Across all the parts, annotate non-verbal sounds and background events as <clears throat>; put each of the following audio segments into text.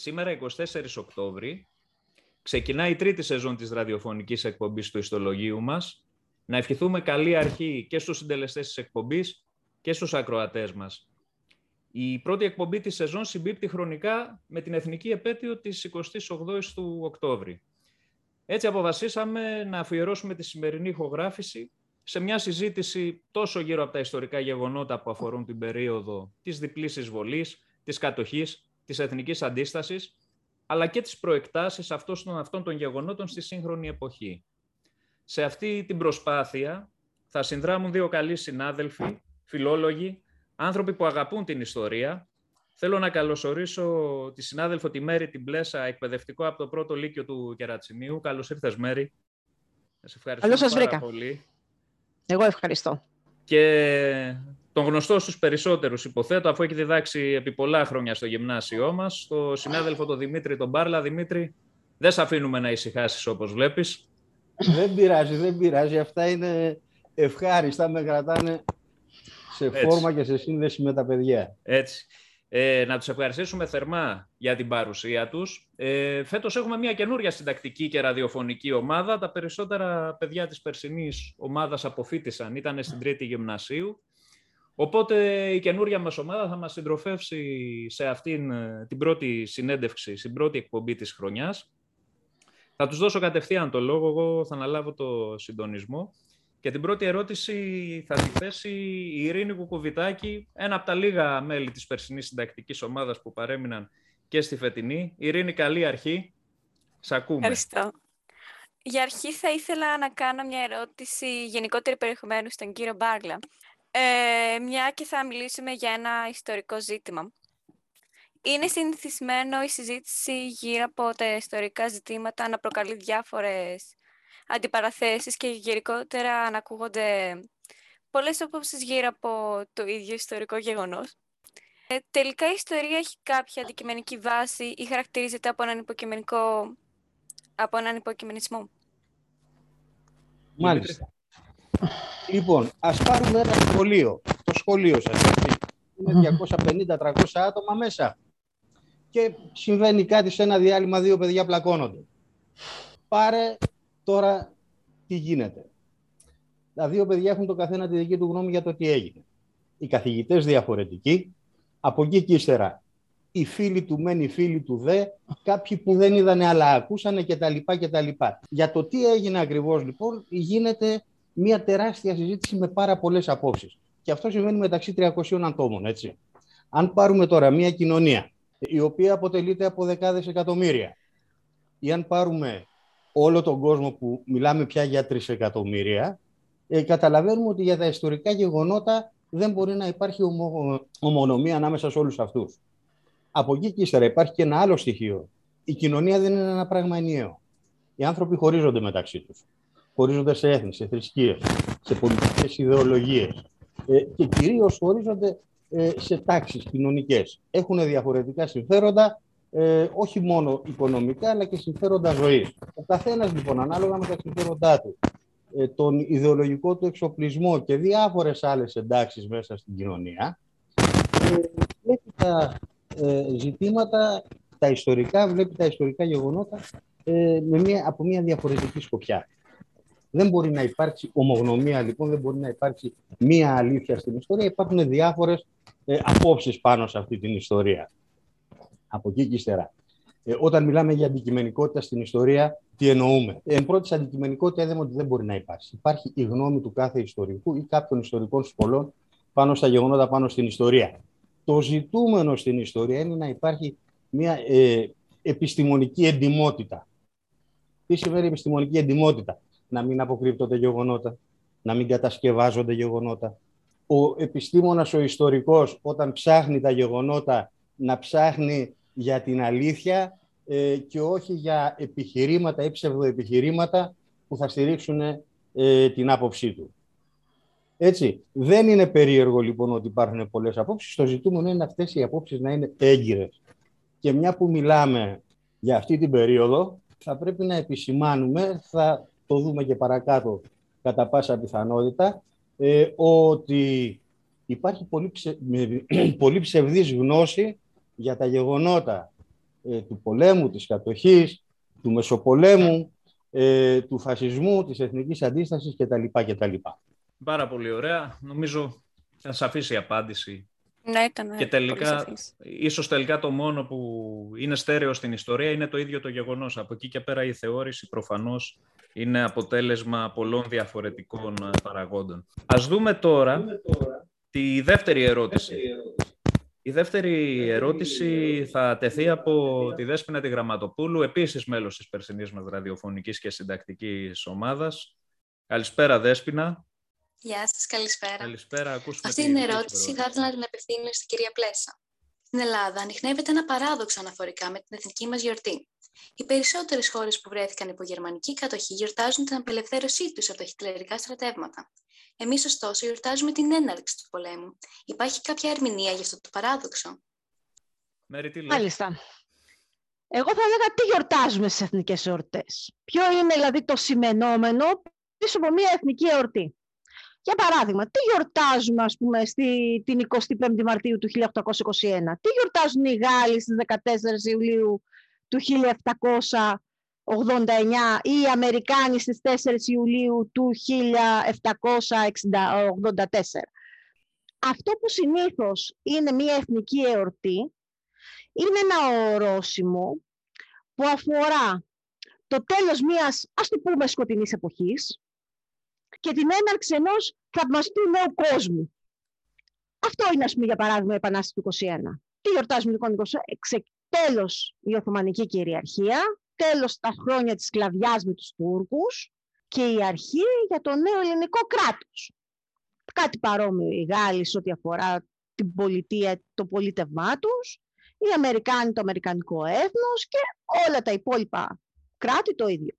σήμερα 24 Οκτώβρη ξεκινάει η τρίτη σεζόν της ραδιοφωνικής εκπομπής του ιστολογίου μας. Να ευχηθούμε καλή αρχή και στους συντελεστές της εκπομπής και στους ακροατές μας. Η πρώτη εκπομπή της σεζόν συμπίπτει χρονικά με την εθνική επέτειο της 28ης του Οκτώβρη. Έτσι αποφασίσαμε να αφιερώσουμε τη σημερινή ηχογράφηση σε μια συζήτηση τόσο γύρω από τα ιστορικά γεγονότα που αφορούν την περίοδο της διπλής εισβολής, της κατοχής, της εθνικής αντίστασης, αλλά και τις προεκτάσεις αυτών των γεγονότων στη σύγχρονη εποχή. Σε αυτή την προσπάθεια θα συνδράμουν δύο καλοί συνάδελφοι, φιλόλογοι, άνθρωποι που αγαπούν την ιστορία. Θέλω να καλωσορίσω τη συνάδελφο τη Μέρη την Πλέσα, εκπαιδευτικό από το πρώτο λύκειο του Κερατσινίου. Καλώς ήρθες Μέρη. Σε ευχαριστώ Καλώς σας βρήκα. πολύ. Εγώ ευχαριστώ. Και τον γνωστό στους περισσότερους υποθέτω, αφού έχει διδάξει επί πολλά χρόνια στο γυμνάσιό μας, το συνάδελφο τον Δημήτρη τον Μπάρλα. Δημήτρη, δεν σε αφήνουμε να ησυχάσεις όπως βλέπεις. Δεν πειράζει, δεν πειράζει. Αυτά είναι ευχάριστα, με κρατάνε σε φόρμα και σε σύνδεση με τα παιδιά. Έτσι. Ε, να τους ευχαριστήσουμε θερμά για την παρουσία τους. Ε, φέτος έχουμε μια καινούρια συντακτική και ραδιοφωνική ομάδα. Τα περισσότερα παιδιά της περσινής ομάδας αποφύτησαν, ήταν στην τρίτη γυμνασίου. Οπότε η καινούρια μας ομάδα θα μας συντροφεύσει σε αυτήν ε, την πρώτη συνέντευξη, στην πρώτη εκπομπή της χρονιάς. Θα τους δώσω κατευθείαν το λόγο, εγώ θα αναλάβω το συντονισμό. Και την πρώτη ερώτηση θα τη θέσει η Ειρήνη Κουκουβιτάκη, ένα από τα λίγα μέλη της περσινής συντακτικής ομάδας που παρέμειναν και στη φετινή. Ειρήνη, καλή αρχή. Σ' ακούμε. Ευχαριστώ. Για αρχή θα ήθελα να κάνω μια ερώτηση γενικότερη περιεχομένου στον κύριο Μπάρλα. Ε, μια και θα μιλήσουμε για ένα ιστορικό ζήτημα. Είναι συνηθισμένο η συζήτηση γύρω από τα ιστορικά ζητήματα να προκαλεί διάφορες αντιπαραθέσεις και γενικότερα να ακούγονται πολλές απόψεις γύρω από το ίδιο ιστορικό γεγονός. Ε, τελικά η ιστορία έχει κάποια αντικειμενική βάση ή χαρακτηρίζεται από έναν υποκειμενικό από έναν υποκειμενισμό. Μάλιστα. Λοιπόν, ας πάρουμε ένα σχολείο. Το σχολείο σας. Είναι 250-300 άτομα μέσα. Και συμβαίνει κάτι σε ένα διάλειμμα, δύο παιδιά πλακώνονται. Πάρε Τώρα, τι γίνεται. Τα δύο παιδιά έχουν το καθένα τη δική του γνώμη για το τι έγινε. Οι καθηγητές διαφορετικοί, από εκεί και ύστερα οι φίλοι του μεν, οι φίλοι του δε, κάποιοι που δεν είδανε αλλά ακούσανε κτλ. κτλ. Για το τι έγινε ακριβώς λοιπόν γίνεται μια τεράστια συζήτηση με πάρα πολλές απόψεις. Και αυτό συμβαίνει μεταξύ 300 ατόμων, έτσι. Αν πάρουμε τώρα μια κοινωνία η οποία αποτελείται από δεκάδες εκατομμύρια ή αν πάρουμε όλο τον κόσμο που μιλάμε πια για τρισεκατομμύρια, ε, καταλαβαίνουμε ότι για τα ιστορικά γεγονότα δεν μπορεί να υπάρχει ομο, ομονομία ανάμεσα σε όλους αυτούς. Από εκεί και ύστερα υπάρχει και ένα άλλο στοιχείο. Η κοινωνία δεν είναι ένα πράγμα ενιαίο. Οι άνθρωποι χωρίζονται μεταξύ τους. Χωρίζονται σε έθνη, σε θρησκείες, σε πολιτικές ιδεολογίες ε, και κυρίως χωρίζονται ε, σε τάξεις κοινωνικές. Έχουν διαφορετικά συμφέροντα ε, όχι μόνο οικονομικά, αλλά και συμφέροντα ζωής. Ο καθένας λοιπόν, ανάλογα με τα συμφέροντά του, ε, τον ιδεολογικό του εξοπλισμό και διάφορες άλλες εντάξεις μέσα στην κοινωνία, ε, βλέπει τα ε, ζητήματα, τα ιστορικά, βλέπει τα ιστορικά γεγονότα ε, με μια, από μια διαφορετική σκοπιά. Δεν μπορεί να υπάρξει ομογνωμία, λοιπόν, δεν μπορεί να υπάρξει μία αλήθεια στην ιστορία. Υπάρχουν διάφορες ε, απόψεις πάνω σε αυτή την ιστορία από εκεί και ύστερα. Ε, όταν μιλάμε για αντικειμενικότητα στην ιστορία, τι εννοούμε; Εν πρώτης αντικειμενικότητα είδαμε ότι δεν μπορεί να υπάρξει. Υπάρχει η γνώμη του κάθε ιστορικού ή κάποιων ιστορικών σχολών πάνω στα γεγονότα, πάνω στην ιστορία. Το ζητούμενο στην ιστορία είναι να υπάρχει μια ε, επιστημονική εντιμότητα. Τι σημαίνει επιστημονική εντιμότητα, Να μην αποκρύπτονται γεγονότα, να μην κατασκευάζονται γεγονότα. Ο επιστήμονας, ο ιστορικός, όταν ψάχνει τα γεγονότα, να ψάχνει για την αλήθεια ε, και όχι για επιχειρήματα ή ψευδοεπιχειρήματα που θα στηρίξουν ε, την άποψή του. Έτσι, δεν είναι περίεργο λοιπόν ότι υπάρχουν πολλές απόψεις. Το ζητούμενο είναι αυτές οι απόψεις να είναι έγκυρες. Και μια που μιλάμε για αυτή την περίοδο, θα πρέπει να επισημάνουμε, θα το δούμε και παρακάτω κατά πάσα πιθανότητα, ε, ότι υπάρχει πολύ, ψε, <clears throat> πολύ ψευδής γνώση για τα γεγονότα ε, του πολέμου, της κατοχής, του Μεσοπολέμου, ε, του φασισμού, της εθνικής αντίστασης κτλ. κτλ. Πάρα πολύ ωραία. Νομίζω θα σας αφήσει η απάντηση. Ναι, ήταν Και τελικά, ίσως τελικά το μόνο που είναι στέρεο στην ιστορία είναι το ίδιο το γεγονός. Από εκεί και πέρα η θεώρηση προφανώς είναι αποτέλεσμα πολλών διαφορετικών ε, παραγόντων. Ας δούμε τώρα, τη δεύτερη ερώτηση. Η δεύτερη ερώτηση θα τεθεί από τη Δέσποινα τη Γραμματοπούλου, επίσης μέλος της περσινής μας ραδιοφωνικής και συντακτικής ομάδας. Καλησπέρα Δέσποινα. Γεια σας, καλησπέρα. Καλησπέρα, ακούσουμε Αυτή την ερώτηση θα ήθελα να την απευθύνω στην κυρία Πλέσα. Στην Ελλάδα ανοιχνεύεται ένα παράδοξο αναφορικά με την εθνική μας γιορτή. Οι περισσότερες χώρες που βρέθηκαν υπό γερμανική κατοχή γιορτάζουν την απελευθέρωσή τους από τα χιτλερικά στρατεύματα. Εμείς, ωστόσο, γιορτάζουμε την έναρξη του πολέμου. Υπάρχει κάποια ερμηνεία για αυτό το παράδοξο; Μάλιστα. Εγώ θα έλεγα τι γιορτάζουμε στις εθνικές εορτές; Ποιο είναι δηλαδή το σημενόμενο πίσω από μια εθνική εορτή; Για παράδειγμα, τι γιορτάζουμε ας πούμε στη, την 25η Μαρτίου του 1821, τι γιορτάζουν οι Γάλλοι στις 14 Ιουλίου του 1789 ή οι Αμερικάνοι στις 4 Ιουλίου του 1784. Αυτό που συνήθως είναι μια εθνική εορτή είναι ένα ορόσημο που αφορά το τέλος μιας, ας το πούμε, σκοτεινής εποχής και την έναρξη ενός θαυμαστού νέου κόσμου. Αυτό είναι, ας πούμε, για παράδειγμα, η Επανάσταση του 21. Τι γιορτάζουμε λοιπόν, τέλος η Οθωμανική κυριαρχία, τέλος τα χρόνια της σκλαβιάς με τους Τούρκους και η αρχή για το νέο ελληνικό κράτος. Κάτι παρόμοιο οι Γάλλοι σε ό,τι αφορά την πολιτεία, το πολίτευμά τους, οι Αμερικάνοι το Αμερικανικό έθνος και όλα τα υπόλοιπα κράτη το ίδιο.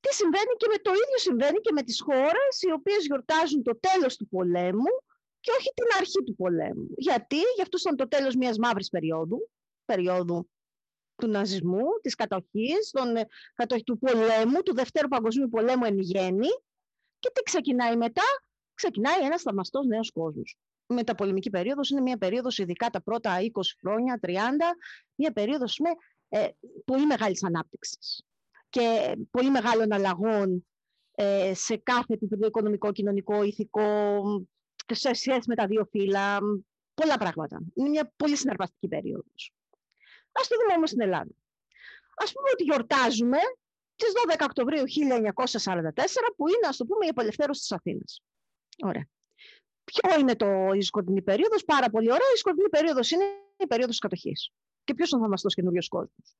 Τι συμβαίνει και με το ίδιο συμβαίνει και με τις χώρες οι οποίες γιορτάζουν το τέλος του πολέμου και όχι την αρχή του πολέμου. Γιατί, γι' αυτό ήταν το τέλος μιας μαύρης περίοδου, περίοδου του ναζισμού, της κατοχής, των, ε, του πολέμου, του Δευτέρου Παγκοσμίου Πολέμου εν γέννη. Και τι ξεκινάει μετά, ξεκινάει ένας θαυμαστός νέος κόσμος. Η μεταπολεμική περίοδος είναι μια περίοδος, ειδικά τα πρώτα 20 χρόνια, 30, μια περίοδος με ε, πολύ μεγάλης ανάπτυξης και πολύ μεγάλων αλλαγών ε, σε κάθε επίπεδο οικονομικό, κοινωνικό, ηθικό, σε σχέση με τα δύο φύλλα, πολλά πράγματα. Είναι μια πολύ συναρπαστική περίοδος. Ας το δούμε όμως στην Ελλάδα. Ας πούμε ότι γιορτάζουμε τις 12 Οκτωβρίου 1944, που είναι, ας το πούμε, η απελευθέρωση της Αθήνας. Ωραία. Ποιο είναι το, η σκοτεινή περίοδος, πάρα πολύ ωραία. Η σκοτεινή περίοδος είναι η περίοδος της κατοχής. Και ποιος είναι ο θαυμαστός καινούριο κόσμος;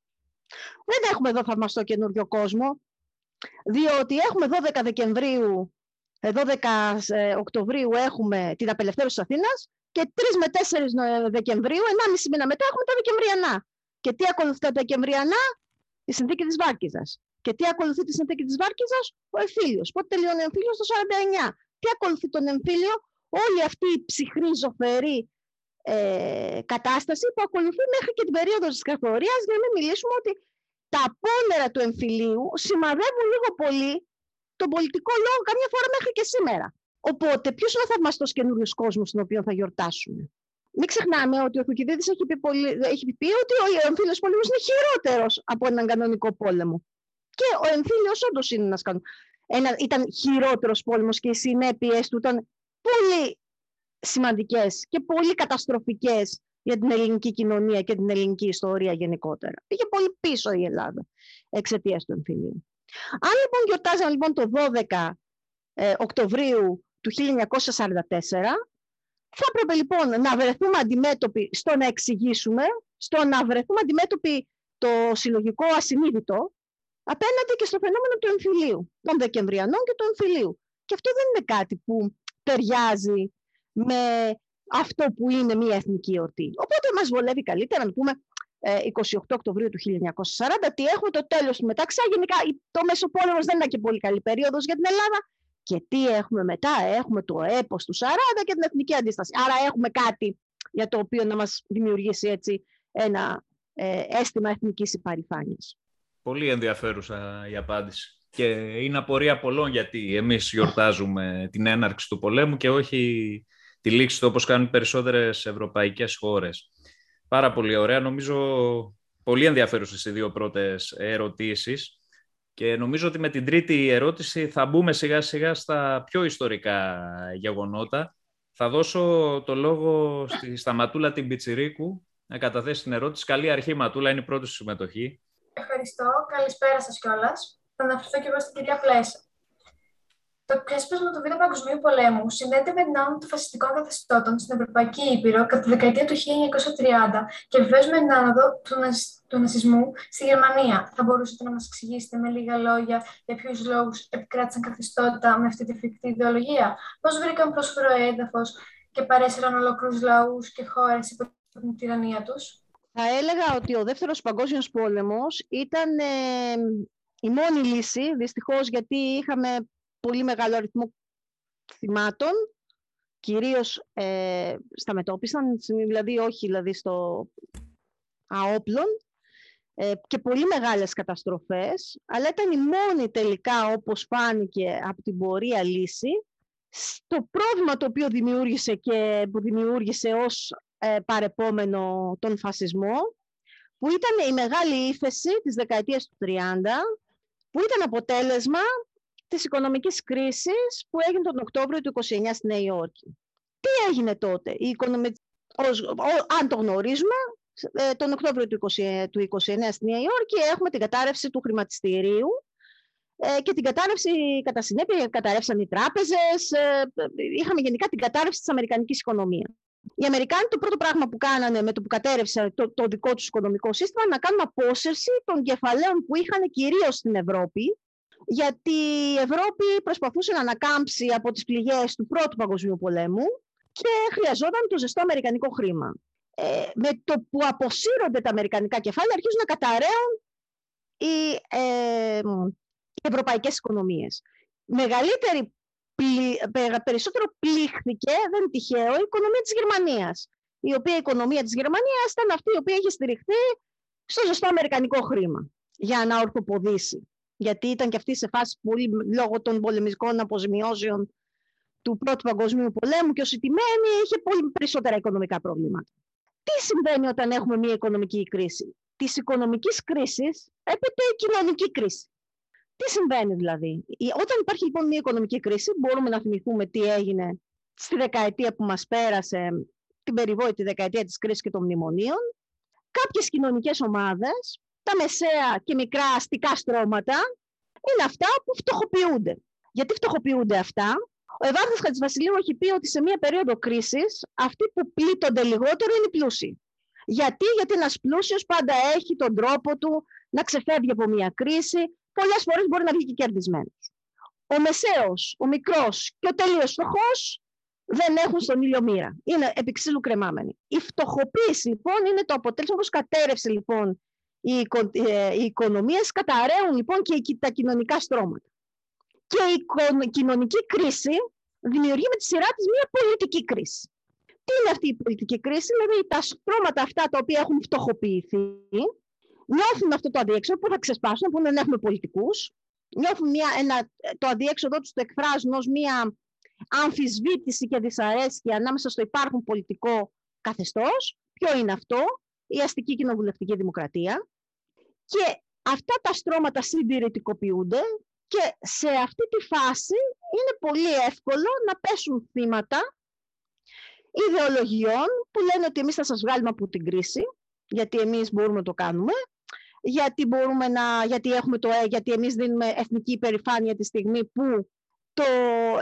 Δεν έχουμε εδώ θαυμαστό καινούριο κόσμο, διότι έχουμε 12 Δεκεμβρίου, 12 ε, ε, Οκτωβρίου έχουμε την απελευθέρωση της Αθήνας και 3 με 4 Δεκεμβρίου, 1,5 μήνα μετά, έχουμε τα Δεκεμβριανά. Και τι ακολουθεί τα Δεκεμβριανά, η συνθήκη της Βάρκηζας. Και τι ακολουθεί τη συνθήκη της Βάρκηζας, ο εμφύλιος. Πότε τελειώνει ο εμφύλιος, το 49. Τι ακολουθεί τον εμφύλιο, όλη αυτή η ψυχρή, ζωφερή ε, κατάσταση που ακολουθεί μέχρι και την περίοδο της καθορία, για να μην μιλήσουμε ότι τα πόνερα του εμφυλίου σημαδεύουν λίγο πολύ τον πολιτικό λόγο, καμιά φορά μέχρι και σήμερα. Οπότε, ποιος είναι ο θαυμαστός καινούριος κόσμος στον οποίο θα γιορτάσουμε; Μην ξεχνάμε ότι ο Θουκυδίδης έχει πει, πολύ, έχει πει ότι ο εμφύλιος πόλεμος είναι χειρότερος από έναν κανονικό πόλεμο. Και ο εμφύλιος όντως είναι ένας ένα, ήταν χειρότερος πόλεμος και οι συνέπειες του ήταν πολύ σημαντικές και πολύ καταστροφικές για την ελληνική κοινωνία και την ελληνική ιστορία γενικότερα. Πήγε πολύ πίσω η Ελλάδα εξαιτίας του εμφυλίου. Αν λοιπόν γιορτάζαμε λοιπόν το 12 ε, Οκτωβρίου του 1944, θα έπρεπε λοιπόν να βρεθούμε αντιμέτωποι στο να εξηγήσουμε, στο να βρεθούμε αντιμέτωποι το συλλογικό ασυνείδητο απέναντι και στο φαινόμενο του εμφυλίου, των Δεκεμβριανών και του εμφυλίου. Και αυτό δεν είναι κάτι που ταιριάζει με αυτό που είναι μια εθνική εορτή. Οπότε μας βολεύει καλύτερα να πούμε 28 ε, Οκτωβρίου του 1940 τι έχουμε το τέλος του μεταξύ. Γενικά το Μεσοπόλεμος δεν είναι και πολύ καλή περίοδος για την Ελλάδα και τι έχουμε μετά, έχουμε το έπος του 40 και την εθνική αντίσταση. Άρα έχουμε κάτι για το οποίο να μας δημιουργήσει έτσι ένα ε, αίσθημα εθνικής υπαρηφάνειας. Πολύ ενδιαφέρουσα η απάντηση. Και είναι απορία πολλών γιατί εμείς γιορτάζουμε την έναρξη του πολέμου και όχι τη λήξη του όπως κάνουν περισσότερες ευρωπαϊκές χώρες. Πάρα πολύ ωραία. Νομίζω Πολύ ενδιαφέρουσες οι δύο πρώτες ερωτήσεις. Και νομίζω ότι με την τρίτη ερώτηση θα μπούμε σιγά σιγά στα πιο ιστορικά γεγονότα. Θα δώσω το λόγο στη Σταματούλα την Πιτσιρίκου να καταθέσει την ερώτηση. Καλή αρχή, Ματούλα, είναι η πρώτη συμμετοχή. Ευχαριστώ. Καλησπέρα σας κιόλας. Θα αναφερθώ και εγώ στην κυρία Πλέσα. Το ξέσπασμα του Β' Παγκοσμίου Πολέμου συνδέεται με την άνοδο των φασιστικών καθεστώτων στην Ευρωπαϊκή Ήπειρο κατά τη δεκαετία του 1930 και βεβαίως με την άνοδο του, του ναζισμού στη Γερμανία. Θα μπορούσατε να μας εξηγήσετε με λίγα λόγια για ποιους λόγους επικράτησαν καθεστώτα με αυτή τη φρικτή ιδεολογία, πώς βρήκαν πρόσφορο έδαφος και παρέσυραν ολόκληρους λαούς και χώρες υπό την τυραννία τους; Θα έλεγα ότι ο Δεύτερος Παγκόσμιος Πόλεμος ήταν ε, η μόνη λύση, δυστυχώς γιατί είχαμε πολύ μεγάλο αριθμό θυμάτων, κυρίως ε, στα μετώπισαν, δηλαδή όχι δηλαδή στο αόπλων, ε, και πολύ μεγάλες καταστροφές, αλλά ήταν η μόνη τελικά, όπως φάνηκε από την πορεία λύση, στο πρόβλημα το οποίο δημιούργησε και που δημιούργησε ως ε, παρεπόμενο τον φασισμό, που ήταν η μεγάλη ύφεση της δεκαετίας του 30, που ήταν αποτέλεσμα της οικονομικής κρίσης που έγινε τον Οκτώβριο του 29 στη Νέα Υόρκη. Τι έγινε τότε, η αν το γνωρίζουμε, ε, τον Οκτώβριο του 1929 στη Νέα Υόρκη έχουμε την κατάρρευση του χρηματιστηρίου ε, και την κατάρρευση, κατά συνέπεια, καταρρεύσαν οι τράπεζες, ε, είχαμε γενικά την κατάρρευση της αμερικανικής οικονομίας. Οι Αμερικάνοι το πρώτο πράγμα που κάνανε με το που κατέρευσε το, το δικό τους οικονομικό σύστημα να κάνουν απόσυρση των κεφαλαίων που είχαν κυρίως στην Ευρώπη γιατί η Ευρώπη προσπαθούσε να ανακάμψει από τις πληγές του Πρώτου Παγκοσμίου Πολέμου και χρειαζόταν το ζεστό αμερικανικό χρήμα. Ε, με το που αποσύρονται τα αμερικανικά κεφάλαια αρχίζουν να καταραίουν οι, ε, οι ευρωπαϊκές οικονομίες. Μεγαλύτερη, περισσότερο πλήχθηκε, δεν είναι τυχαίο, η οικονομία της Γερμανίας. Η οποία η οικονομία της Γερμανίας ήταν αυτή η οποία είχε στηριχθεί στο ζεστό αμερικανικό χρήμα για να ορθοποδήσει γιατί ήταν και αυτή σε φάση πολύ λόγω των πολεμικών αποζημιώσεων του Πρώτου Παγκοσμίου Πολέμου και ως ιτημένη είχε πολύ περισσότερα οικονομικά προβλήματα. Τι συμβαίνει όταν έχουμε μια οικονομική κρίση; Της οικονομικής κρίσης έπεται η κοινωνική κρίση. Τι συμβαίνει δηλαδή; Όταν υπάρχει λοιπόν μια οικονομική κρίση, μπορούμε να θυμηθούμε τι έγινε στη δεκαετία που μας πέρασε, την περιβόητη δεκαετία της κρίσης και των μνημονίων. Κάποιες κοινωνικές ομάδες τα μεσαία και μικρά αστικά στρώματα είναι αυτά που φτωχοποιούνται. Γιατί φτωχοποιούνται αυτά; Ο Ευάγγελος Χατζηβασιλείου έχει πει ότι σε μια περίοδο κρίσης αυτοί που πλήττονται λιγότερο είναι οι πλούσιοι. Γιατί, γιατί ένας πλούσιος πάντα έχει τον τρόπο του να ξεφεύγει από μια κρίση, πολλές φορές μπορεί να βγει και κερδισμένος. Ο μεσαίος, ο μικρός και ο τελείως φτωχός δεν έχουν στον ήλιο μοίρα. Είναι επί κρεμάμενοι. Η φτωχοποίηση λοιπόν είναι το αποτέλεσμα, όπως κατέρευσε λοιπόν οι, οικο, ε, οι οικονομίες καταραίουν λοιπόν και τα κοινωνικά στρώματα. Και η κοινωνική κρίση δημιουργεί με τη σειρά της μια πολιτική κρίση. Τι είναι αυτή η πολιτική κρίση, δηλαδή τα στρώματα αυτά τα οποία έχουν φτωχοποιηθεί, νιώθουν αυτό το αδιέξοδο που θα ξεσπάσουν, που δεν έχουμε πολιτικούς, νιώθουν μια, ένα, το αδιέξοδο τους το εκφράζουν ως μια αμφισβήτηση και δυσαρέσκεια ανάμεσα στο υπάρχον πολιτικό καθεστώς. Ποιο είναι αυτό, η αστική κοινοβουλευτική δημοκρατία. Και αυτά τα στρώματα συντηρητικοποιούνται και σε αυτή τη φάση είναι πολύ εύκολο να πέσουν θύματα ιδεολογιών που λένε ότι εμείς θα σας βγάλουμε από την κρίση, γιατί εμείς μπορούμε να το κάνουμε, γιατί, μπορούμε να, γιατί, έχουμε το, ε, γιατί εμείς δίνουμε εθνική υπερηφάνεια τη στιγμή που το,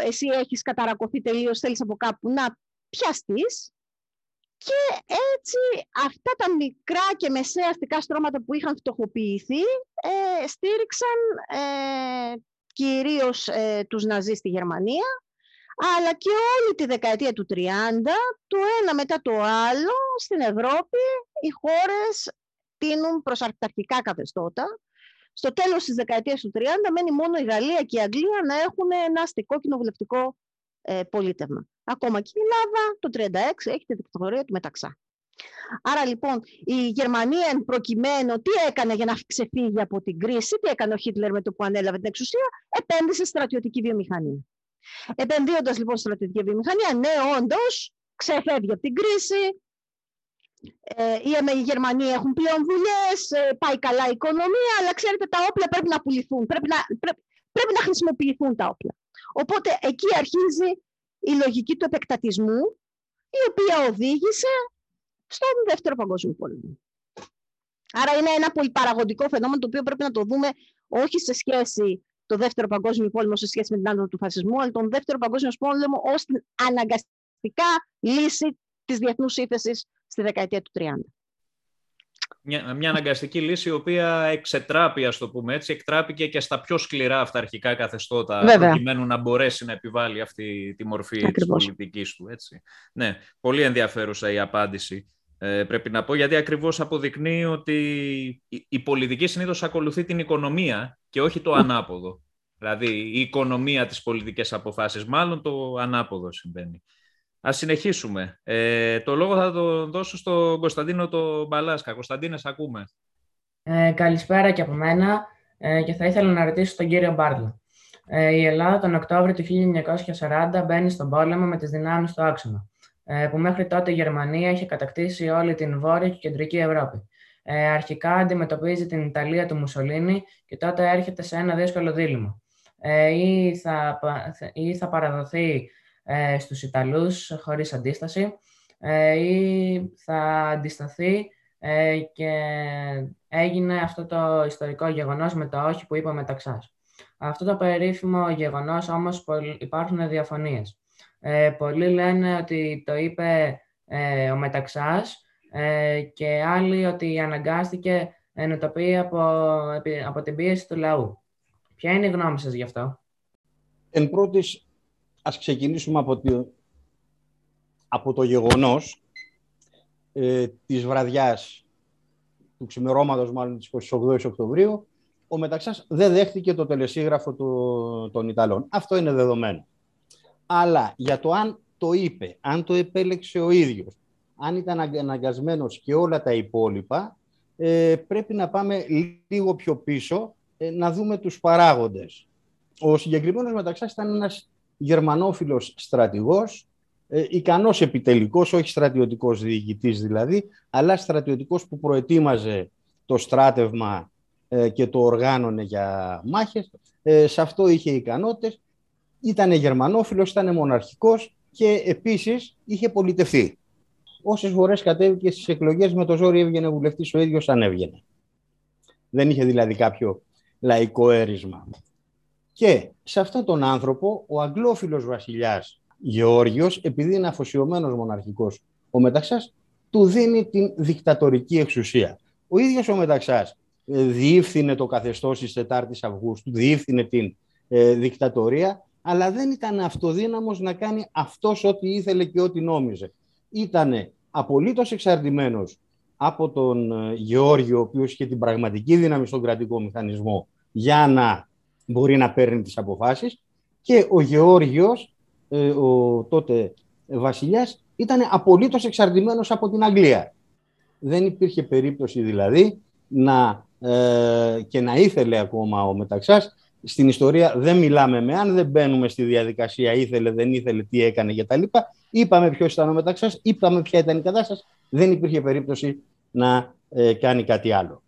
εσύ έχεις καταρακωθεί τελείως, θέλεις από κάπου να πιαστείς και έτσι αυτά τα μικρά και μεσαία αστικά στρώματα που είχαν φτωχοποιηθεί ε, στήριξαν ε, κυρίως ε, τους Ναζί στη Γερμανία αλλά και όλη τη δεκαετία του 30, το ένα μετά το άλλο, στην Ευρώπη οι χώρες τίνουν προς αρχικά καθεστώτα. Στο τέλος της δεκαετίας του 30 μένει μόνο η Γαλλία και η Αγγλία να έχουν ένα αστικό κοινοβουλευτικό ε, πολίτευμα. Ακόμα και η Ελλάδα το 1936 έχει τη δικτατορία του Μεταξά. Άρα λοιπόν η Γερμανία εν προκειμένου τι έκανε για να ξεφύγει από την κρίση, τι έκανε ο Χίτλερ με το που ανέλαβε την εξουσία, επένδυσε στρατιωτική βιομηχανία. Επενδύοντας λοιπόν στρατιωτική βιομηχανία, ναι, όντως ξεφεύγει από την κρίση, ε, οι Γερμανοί έχουν πλέον δουλειές, ε, πάει καλά η οικονομία, αλλά ξέρετε τα όπλα πρέπει να πουληθούν, πρέπει να, πρέπει να χρησιμοποιηθούν τα όπλα. Οπότε εκεί αρχίζει η λογική του επεκτατισμού, η οποία οδήγησε στον Δεύτερο Παγκόσμιο Πόλεμο. Άρα είναι ένα πολυπαραγωγικό φαινόμενο το οποίο πρέπει να το δούμε όχι σε σχέση το Δεύτερο Παγκόσμιο Πόλεμο σε σχέση με την άνοδο του φασισμού, αλλά τον Δεύτερο Παγκόσμιο Πόλεμο ως την αναγκαστικά λύση της διεθνούς ύφεση στη δεκαετία του 30. Μια, μια αναγκαστική λύση η οποία εξετράπη, ας το πούμε έτσι, εκτράπηκε και στα πιο σκληρά αυταρχικά καθεστώτα Βέβαια. προκειμένου να μπορέσει να επιβάλλει αυτή τη μορφή της πολιτικής του. Έτσι. Ναι, πολύ ενδιαφέρουσα η απάντηση. Ε, πρέπει να πω, γιατί ακριβώς αποδεικνύει ότι η, πολιτική συνήθως ακολουθεί την οικονομία και όχι το ανάποδο. Δηλαδή, η οικονομία της πολιτικές αποφάσεις, μάλλον το ανάποδο συμβαίνει. Ας συνεχίσουμε. Ε, το λόγο θα το δώσω στον Κωνσταντίνο το Μπαλάσκα. Κωνσταντίνε, ακούμε. Ε, καλησπέρα και από μένα ε, και θα ήθελα να ρωτήσω τον κύριο Μπάρλα. Ε, η Ελλάδα τον Οκτώβριο του 1940 μπαίνει στον πόλεμο με τις δυνάμεις του άξονα. Ε, που μέχρι τότε η Γερμανία είχε κατακτήσει όλη την Βόρεια και Κεντρική Ευρώπη. Ε, αρχικά αντιμετωπίζει την Ιταλία του Μουσολίνη και τότε έρχεται σε ένα δύσκολο δίλημα. Ε, ή, θα, ή θα παραδοθεί ε, στους Ιταλούς χωρίς αντίσταση ή θα αντισταθεί και έγινε αυτό το ιστορικό γεγονός με το όχι που είπε ο Μεταξάς. Αυτό το περίφημο γεγονός όμως υπάρχουν διαφωνίες. Ε, πολλοί λένε ότι το είπε ε, ο Μεταξάς ε, και άλλοι ότι αναγκάστηκε να το πει από, από την πίεση του λαού. Ποια είναι η γνώμη σας γι' αυτό; Εν πρώτης, ας ξεκινήσουμε από, το, από το γεγονός ε, της βραδιάς του ξημερώματος μάλλον της 28 Οκτωβρίου, ο Μεταξάς δεν δέχτηκε το τελεσίγραφο του, των Ιταλών. Αυτό είναι δεδομένο αλλά για το αν το είπε, αν το επέλεξε ο ίδιος, αν ήταν αναγκασμένος και όλα τα υπόλοιπα, ε, πρέπει να πάμε λίγο πιο πίσω ε, να δούμε τους παράγοντες. Ο συγκεκριμένος μεταξύ ήταν ένας γερμανόφιλος στρατηγός, ε, ικανός επιτελικός, όχι στρατιωτικός διοικητής δηλαδή, αλλά στρατιωτικός που προετοίμαζε το στράτευμα ε, και το οργάνωνε για μάχες. Ε, σε αυτό είχε ικανότητες ήταν γερμανόφιλος, ήταν μοναρχικός και επίσης είχε πολιτευθεί. Όσες φορές κατέβηκε στις εκλογές με το ζόρι έβγαινε βουλευτής ο ίδιος αν έβγαινε. Δεν είχε δηλαδή κάποιο λαϊκό έρισμα. Και σε αυτόν τον άνθρωπο ο αγγλόφιλος βασιλιάς Γεώργιος, επειδή είναι αφοσιωμένος μοναρχικός ο Μεταξάς, του δίνει την δικτατορική εξουσία. Ο ίδιος ο Μεταξάς ε, διεύθυνε το καθεστώς της 4ης Αυγούστου, διεύθυνε την ε, δικτατορία αλλά δεν ήταν αυτοδύναμος να κάνει αυτός ό,τι ήθελε και ό,τι νόμιζε. Ήταν απολύτως εξαρτημένος από τον ε, Γεώργιο, ο οποίος είχε την πραγματική δύναμη στον κρατικό μηχανισμό για να μπορεί να παίρνει τις αποφάσεις και ο Γεώργιος, ε, ο τότε βασιλιάς, ήταν απολύτως εξαρτημένος από την Αγγλία. Δεν υπήρχε περίπτωση δηλαδή να, ε, και να ήθελε ακόμα ο Μεταξάς στην ιστορία δεν μιλάμε με αν δεν μπαίνουμε στη διαδικασία ήθελε, δεν ήθελε, τι έκανε κτλ. Είπαμε ποιος ήταν ο μεταξύ σα, είπαμε ποια ήταν η κατάσταση. Δεν υπήρχε περίπτωση να ε, κάνει κάτι άλλο.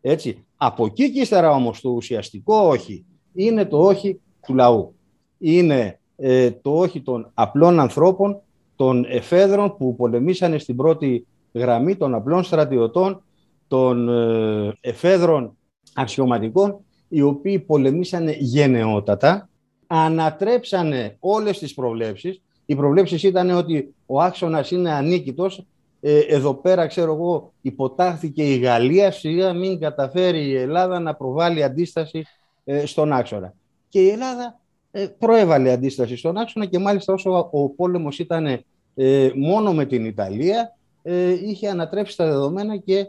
Έτσι. Από εκεί και ύστερα όμως το ουσιαστικό όχι είναι το όχι του λαού. Είναι ε, το όχι των απλών ανθρώπων, των εφέδρων που πολεμήσανε στην πρώτη γραμμή των απλών στρατιωτών, των ε, εφέδρων αξιωματικών οι οποίοι πολεμήσανε γενναιότατα, ανατρέψανε όλες τις προβλέψεις. Οι προβλέψεις ήταν ότι ο άξονας είναι ανίκητος. Ε, εδώ πέρα, ξέρω εγώ, υποτάχθηκε η Γαλλία, σιγά μην καταφέρει η Ελλάδα να προβάλλει αντίσταση ε, στον άξονα. Και η Ελλάδα ε, προέβαλε αντίσταση στον άξονα και μάλιστα όσο ο πόλεμος ήταν ε, μόνο με την Ιταλία, είχε ανατρέψει τα δεδομένα και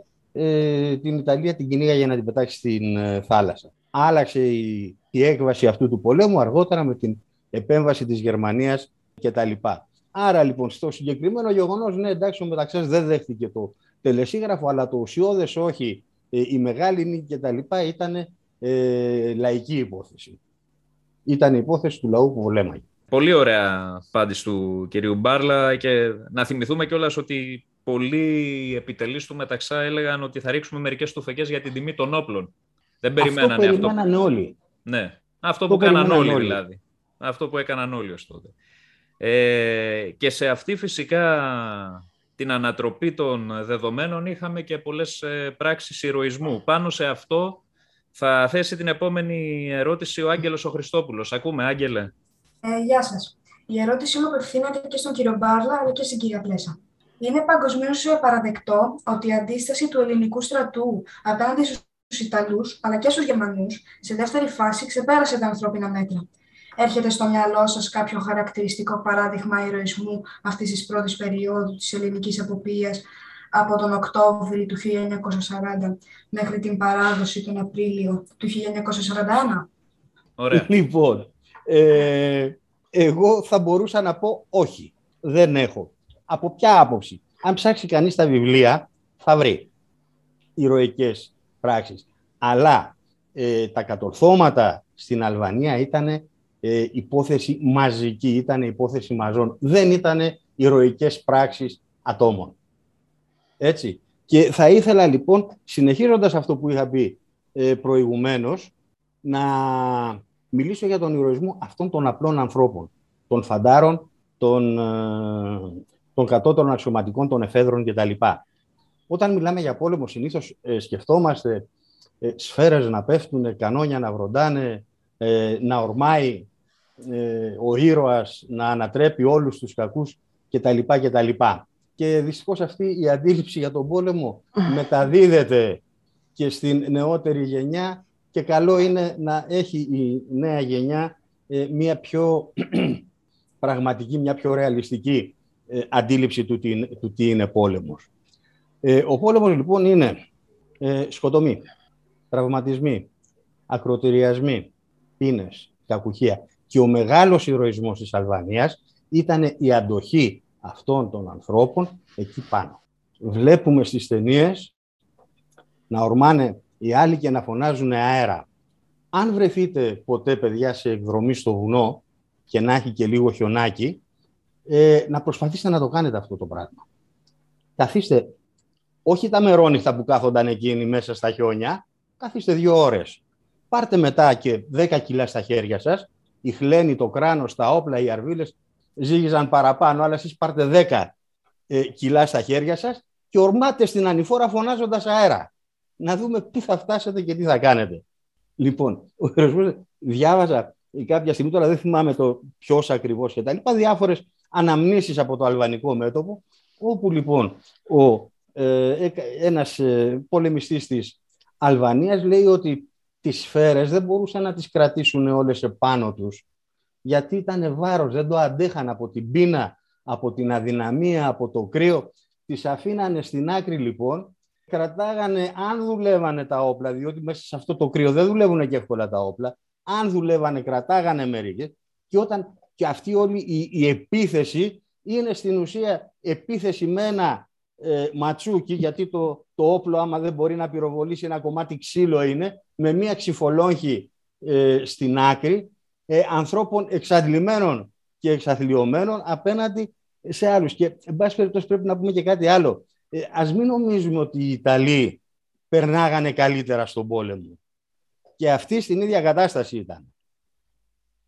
την Ιταλία την κυνήγα για να την πετάξει στην θάλασσα άλλαξε η, η έκβαση αυτού του πολέμου αργότερα με την επέμβαση της Γερμανίας κτλ. Άρα λοιπόν στο συγκεκριμένο γεγονός, ναι εντάξει ο Μεταξάς δεν δέχτηκε το τελεσίγραφο, αλλά το ουσιώδες όχι, ε, η μεγάλη νίκη κτλ. ήταν ε, λαϊκή υπόθεση. Ήταν η υπόθεση του λαού που βολέμαγε. Πολύ ωραία απάντηση του κυρίου Μπάρλα και να θυμηθούμε κιόλας ότι πολλοί επιτελείς του μεταξά έλεγαν ότι θα ρίξουμε μερικές τουφεκές για την τιμή των όπλων. Δεν περιμένανε αυτό. Αυτό περιμένανε όλοι. Ναι, αυτό, που έκαναν όλοι, δηλαδή. Αυτό που έκαναν όλοι ως τότε. Ε, και σε αυτή φυσικά την ανατροπή των δεδομένων είχαμε και πολλές ε, πράξεις ηρωισμού. Πάνω σε αυτό θα θέσει την επόμενη ερώτηση ο Άγγελος ο Χριστόπουλος. Ακούμε, Άγγελε. Ε, γεια σας. Η ερώτησή μου απευθύνεται και στον κύριο Μπάρλα, αλλά και στην κυρία Πλέσα. Είναι παγκοσμίως παραδεκτό ότι η αντίσταση του ελληνικού στρατού απέναντι στους Ιταλούς αλλά και στους Γερμανούς σε δεύτερη φάση ξεπέρασε τα ανθρώπινα μέτρα. Έρχεται στο μυαλό σας κάποιο χαρακτηριστικό παράδειγμα ηρωισμού αυτής της πρώτης περίοδου της ελληνικής αποπία από τον Οκτώβριο του 1940 μέχρι την παράδοση τον Απρίλιο του 1941. Ωραία. Λοιπόν, ε, εγώ θα μπορούσα να πω όχι, δεν έχω. Από ποια άποψη; Αν ψάξει κανείς τα βιβλία, θα βρει ηρωικές πράξεις. Αλλά ε, τα κατορθώματα στην Αλβανία ήταν ε, υπόθεση μαζική, ήταν υπόθεση μαζών. Δεν ήταν ηρωικές πράξεις ατόμων. Έτσι. Και θα ήθελα λοιπόν, συνεχίζοντας αυτό που είχα πει ε, προηγουμένως, να μιλήσω για τον ηρωισμό αυτών των απλών ανθρώπων, των φαντάρων, των, ε, των κατώτερων αξιωματικών, των εφέδρων κτλ. Όταν μιλάμε για πόλεμο, συνήθως ε, σκεφτόμαστε ε, σφαίρες να πέφτουν, κανόνια να βροντάνε, ε, να ορμάει ε, ο ήρωας, να ανατρέπει όλους τους κακούς κτλ. κτλ. Και δυστυχώς αυτή η αντίληψη για τον πόλεμο μεταδίδεται και στην νεότερη γενιά και καλό είναι να έχει η νέα γενιά ε, μια πιο <clears throat> πραγματική, μια πιο ρεαλιστική ε, αντίληψη του τι, του τι είναι πόλεμος. Ε, ο πόλεμος λοιπόν είναι ε, σκοτωμοί, τραυματισμοί, ακροτηριασμοί, πίνες, κακουχία. Και ο μεγάλος ηρωισμός της Αλβανίας ήταν η αντοχή αυτών των ανθρώπων εκεί πάνω. Βλέπουμε στις ταινίες να ορμάνε οι άλλοι και να φωνάζουν αέρα. Αν βρεθείτε ποτέ, παιδιά, σε εκδρομή στο βουνό και να έχει και λίγο χιονάκι, ε, να προσπαθήσετε να το κάνετε αυτό το πράγμα. Καθίστε, όχι τα μερόνυχτα που κάθονταν εκείνοι μέσα στα χιόνια, καθίστε δύο ώρες. Πάρτε μετά και δέκα κιλά στα χέρια σας, η χλένη, το κράνος, τα όπλα, οι αρβίλες ζήγιζαν παραπάνω, αλλά εσείς πάρτε δέκα ε, κιλά στα χέρια σας και ορμάτε στην ανηφόρα φωνάζοντας αέρα να δούμε πού θα φτάσετε και τι θα κάνετε. Λοιπόν, ο Ερασμός διάβαζα κάποια στιγμή, τώρα δεν θυμάμαι το ποιος ακριβώς και τα λοιπά, διάφορες αναμνήσεις από το αλβανικό μέτωπο, όπου λοιπόν ο, ε, ένας ε, πολεμιστής της Αλβανίας λέει ότι τις σφαίρες δεν μπορούσαν να τις κρατήσουν όλες επάνω τους, γιατί ήταν βάρος, δεν το αντέχαν από την πείνα, από την αδυναμία, από το κρύο. Τις αφήνανε στην άκρη λοιπόν κρατάγανε, αν δουλεύανε τα όπλα, διότι μέσα σε αυτό το κρύο δεν δουλεύουν και εύκολα τα όπλα, αν δουλεύανε, κρατάγανε μερικέ. Και, όταν, και αυτή όλη η, η επίθεση είναι στην ουσία επίθεση με ένα ε, ματσούκι, γιατί το, το όπλο άμα δεν μπορεί να πυροβολήσει ένα κομμάτι ξύλο είναι, με μία ξυφολόγχη ε, στην άκρη, ε, ανθρώπων εξαντλημένων και εξαθλειωμένων απέναντι σε άλλους. Και, εν πάση περιπτώσει, πρέπει να πούμε και κάτι άλλο ε, ας μην νομίζουμε ότι οι Ιταλοί περνάγανε καλύτερα στον πόλεμο. Και αυτοί στην ίδια κατάσταση ήταν.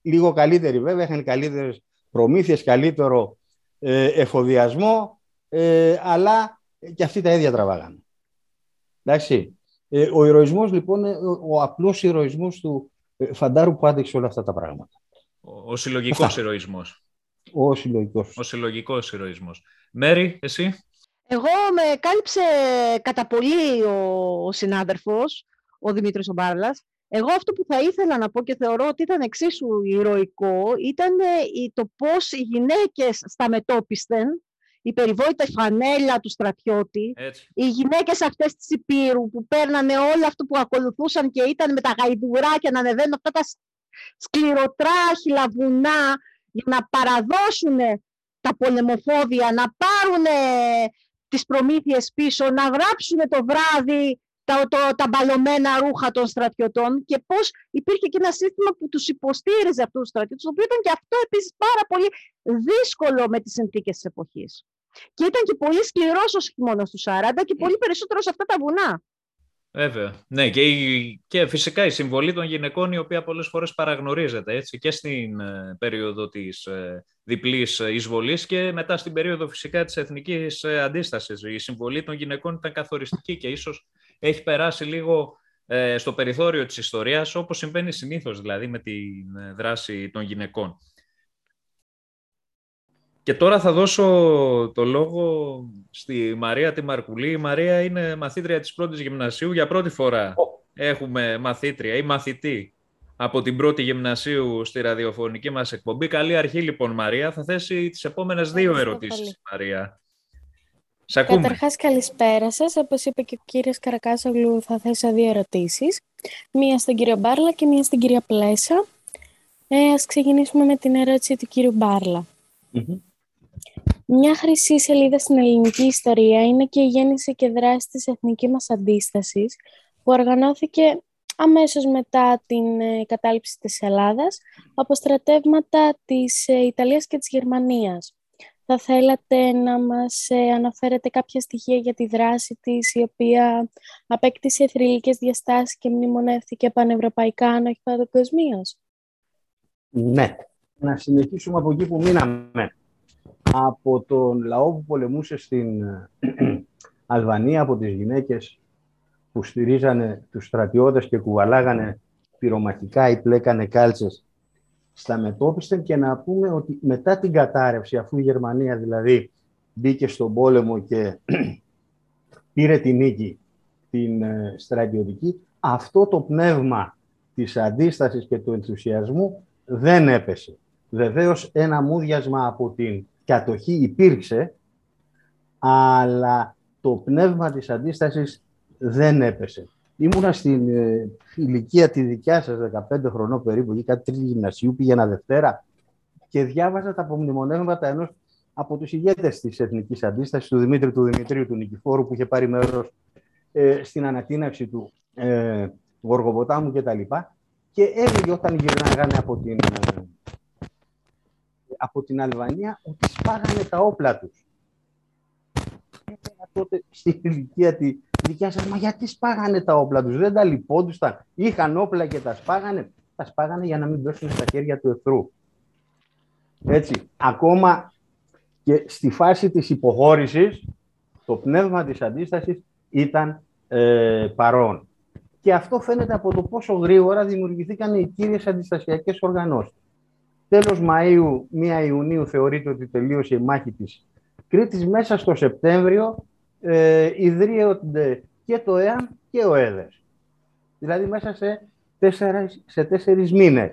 Λίγο καλύτεροι βέβαια, είχαν καλύτερες προμήθειες, καλύτερο ε, εφοδιασμό, ε, αλλά και αυτοί τα ίδια τραβάγανε. Εντάξει. Ε, ο ηρωισμός λοιπόν, ο, ο απλός ηρωισμός του ε, Φαντάρου που άντεξε όλα αυτά τα πράγματα. Ο, ο συλλογικός ηρωισμός. Ο συλλογικός. Ο συλλογικός ηρωισμός. Μέρη, εσύ; Εγώ με κάλυψε κατά πολύ ο συνάδελφος, ο Δημήτρης Ομπάρλας. Εγώ αυτό που θα ήθελα να πω και θεωρώ ότι ήταν εξίσου ηρωικό ήταν ε, το πώς οι γυναίκες στα μετόπισθεν, η περιβόητα φανέλα του στρατιώτη, οι γυναίκες αυτές της Υπήρου που παίρνανε όλο αυτό που ακολουθούσαν και ήταν με τα γαϊδουράκια να ανεβαίνουν αυτά τα σκληροτράχυλα βουνά για να παραδώσουν τα πολεμοφόδια, να πάρουν τις προμήθειες πίσω, να γράψουν το βράδυ τα, το, τα μπαλωμένα ρούχα των στρατιωτών και πώς υπήρχε και ένα σύστημα που τους υποστήριζε αυτούς τους στρατιώτες, το οποίο ήταν και αυτό επίσης πάρα πολύ δύσκολο με τις συνθήκες της εποχής. Και ήταν και πολύ σκληρός ο χειμώνας του 40 και πολύ περισσότερο σε αυτά τα βουνά. Βέβαια. Ναι, και, και φυσικά η συμβολή των γυναικών η οποία πολλές φορές παραγνωρίζεται έτσι, και στην ε, περίοδο της ε, διπλής εισβολής και μετά στην περίοδο φυσικά της εθνικής ε, αντίστασης. Η συμβολή των γυναικών ήταν καθοριστική και ίσως έχει περάσει λίγο ε, στο περιθώριο της ιστορίας όπως συμβαίνει συνήθως δηλαδή με τη δράση των γυναικών. Και τώρα θα δώσω το λόγο στη Μαρία τη Μαρκουλή. Η Μαρία είναι μαθήτρια της πρώτης γυμνασίου. Για πρώτη φορά έχουμε μαθήτρια ή μαθητή από την πρώτη γυμνασίου στη ραδιοφωνική μας εκπομπή. Καλή αρχή λοιπόν Μαρία. Θα θέσει τις επόμενες δύο ερωτήσεις Μαρία. Σ' ακούμε. Καταρχάς καλησπέρα σας. Όπως είπε και ο κύριος Καρακάσογλου θα θέσω δύο ερωτήσεις. Μία στον κύριο Μπάρλα και μία στην κυρία Πλέσα. Ε, ας ξεκινήσουμε με την ερώτηση του κύριου μπαρλα μια χρυσή σελίδα στην ελληνική ιστορία είναι και η γέννηση και δράση της εθνικής μας αντίστασης, που οργανώθηκε αμέσως μετά την ε, κατάληψη της Ελλάδας από στρατεύματα της ε, Ιταλίας και της Γερμανίας. Θα θέλατε να μας ε, αναφέρετε κάποια στοιχεία για τη δράση της, η οποία απέκτησε θρηλυκές διαστάσεις και μνημονεύτηκε πανευρωπαϊκά, αν όχι παγκοσμίω. Ναι. Να συνεχίσουμε από εκεί που μείναμε από τον λαό που πολεμούσε στην ε, <clears throat> Αλβανία, από τις γυναίκες που στηρίζανε τους στρατιώτες και κουβαλάγανε πυρομαχικά ή πλέκανε κάλτσες στα μετώπισθεν και να πούμε ότι μετά την κατάρρευση, αφού η Γερμανία δηλαδή μπήκε στον πόλεμο και <clears throat> πήρε την νίκη την ε, στρατιωτική, αυτό το πνεύμα της αντίστασης και του ενθουσιασμού δεν έπεσε. Βεβαίως ένα μούδιασμα από την κατοχή υπήρξε, αλλά το πνεύμα της αντίστασης δεν έπεσε. Ήμουνα στην ε, ηλικία τη δικιά σας, 15 χρονών περίπου, ή κάτι τρίτης γυμνασίου, πήγαινα Δευτέρα και διάβαζα τα απομνημονεύματα ενός από τους ηγέτες της Εθνικής Αντίστασης, του Δημήτρη του Δημητρίου του Νικηφόρου, που είχε πάρει μέρος ε, στην ανατείναξη του ε, Γοργοποτάμου κτλ. Και έλεγε όταν γυρνάγανε από την, ε, από την Αλβανία ότι σπάγανε τα όπλα τους. Έκανα τότε στην ηλικία τη δικιά σας, μα γιατί σπάγανε τα όπλα τους, δεν τα λιπόντουσαν, είχαν όπλα και τα σπάγανε. Τα σπάγανε για να μην πέσουν στα χέρια του εχθρού. Έτσι, ακόμα και στη φάση της υποχώρησης, το πνεύμα της αντίστασης ήταν ε, παρόν. Και αυτό φαίνεται από το πόσο γρήγορα δημιουργηθήκαν οι κύριες αντιστασιακές οργανώσεις. Τέλος Μαΐου, 1 Ιουνίου θεωρείται ότι τελείωσε η μάχη της Κρήτης. Μέσα στο Σεπτέμβριο ε, ιδρύονται και το ΕΑΜ και ο ΕΔΕΣ. Δηλαδή μέσα σε τέσσερις, σε τέσσερις μήνες.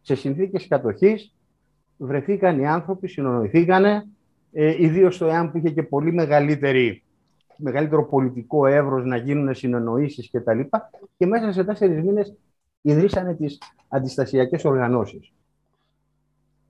Σε συνθήκες κατοχής βρεθήκαν οι άνθρωποι, συνονοηθήκαν, ε, ιδίως το ΕΑΜ που είχε και πολύ μεγαλύτερη, μεγαλύτερο πολιτικό εύρος να γίνουν συνεννοήσεις κτλ. Και, και μέσα σε τέσσερις μήνες ιδρύσανε τις αντιστασιακές οργανώσεις.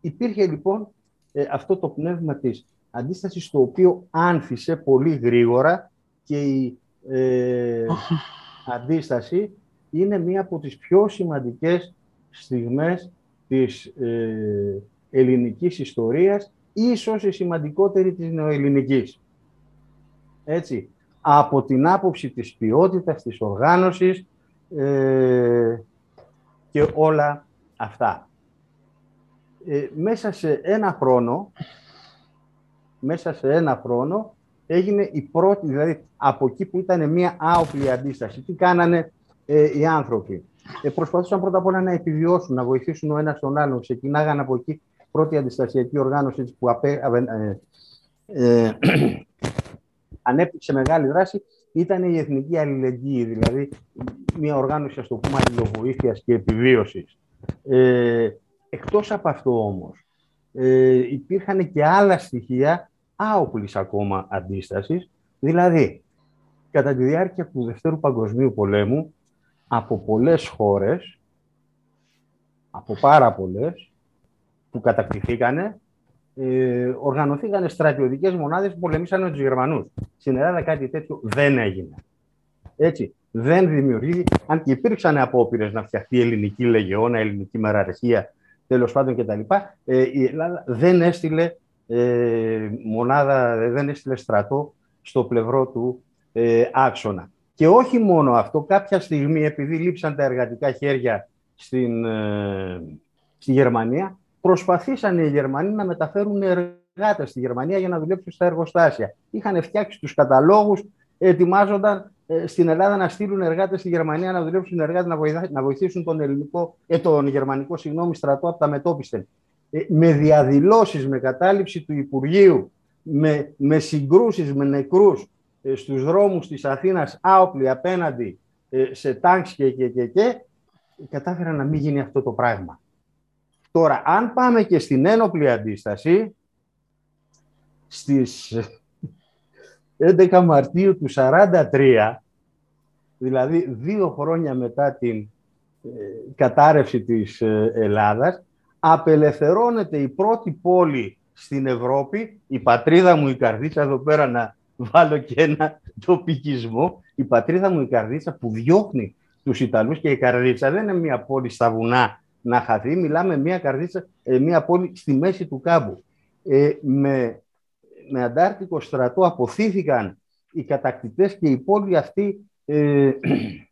Υπήρχε λοιπόν ε, αυτό το πνεύμα της αντίστασης το οποίο άνθησε πολύ γρήγορα και η ε, <laughs> αντίσταση είναι μία από τις πιο σημαντικές στιγμές της ε, ελληνικής ιστορίας, ίσως η σημαντικότερη της νεοελληνικής. Έτσι, από την άποψη της ποιότητας, της οργάνωσης ε, και όλα αυτά. Ε, μέσα σε ένα χρόνο, μέσα σε ένα χρόνο, έγινε η πρώτη, δηλαδή από εκεί που ήταν μια άοπλη αντίσταση. Τι κάνανε ε, οι άνθρωποι; Ε, προσπαθούσαν πρώτα απ' όλα να επιβιώσουν, να βοηθήσουν ο ένας τον άλλον. Ξεκινάγανε από εκεί πρώτη αντιστασιακή οργάνωση που απέ, ε, ε, <clears throat> ανέπτυξε μεγάλη δράση ήταν η Εθνική Αλληλεγγύη, δηλαδή μια οργάνωση, ας το πούμε, αλληλοβοήθειας και επιβίωσης. Ε, Εκτός από αυτό όμως, ε, υπήρχαν και άλλα στοιχεία άοπλης ακόμα αντίστασης, δηλαδή κατά τη διάρκεια του Δευτέρου Παγκοσμίου Πολέμου, από πολλές χώρες, από πάρα πολλές, που κατακτηθήκανε, ε, οργανωθήκανε στρατιωτικές μονάδες που πολεμήσανε με τους Γερμανούς. Στην Ελλάδα κάτι τέτοιο δεν έγινε. Έτσι, δεν δημιουργεί, αν και υπήρξαν απόπειρες να φτιαχτεί η ελληνική λεγεώνα, ελληνική μεραρχία τέλος πάντων κτλ. Ε, η Ελλάδα δεν έστειλε ε, μονάδα δεν έστειλε στρατό στο πλευρό του ε, άξονα. Και όχι μόνο αυτό, κάποια στιγμή, επειδή λείψαν τα εργατικά χέρια στην, ε, στη Γερμανία, προσπαθήσαν οι Γερμανοί να μεταφέρουν εργάτες στη Γερμανία για να δουλέψουν στα εργοστάσια. Είχαν φτιάξει τους καταλόγους, ετοιμάζονταν ε, στην Ελλάδα να στείλουν εργάτες στη Γερμανία να δουλέψουν εργάτες, να, να βοηθήσουν τον, ελληνικό, ε, τον γερμανικό συγγνώμη, στρατό από τα μετόπισθεν. Ε, με διαδηλώσεις, με κατάληψη του Υπουργείου, με, με συγκρούσεις, με νεκρούς ε, στους δρόμους της Αθήνας άοπλοι απέναντι ε, σε τάγκς και, και, και, και, κατάφεραν να μην γίνει αυτό το πράγμα. Τώρα, αν πάμε και στην ένοπλη αντίσταση, στις 11 Μαρτίου του 1943, δηλαδή δύο χρόνια μετά την ε, κατάρρευση της ε, Ελλάδας, απελευθερώνεται η πρώτη πόλη στην Ευρώπη, η πατρίδα μου η Καρδίτσα, εδώ πέρα να βάλω και ένα τοπικισμό, η πατρίδα μου η Καρδίτσα που διώχνει τους Ιταλούς και η Καρδίτσα δεν είναι μια πόλη στα βουνά να χαθεί, μιλάμε μια, καρδίτσα, ε, μια πόλη στη μέση του κάμπου. με με αντάρτικο στρατό αποθήθηκαν οι κατακτητές και η πόλη αυτή ε,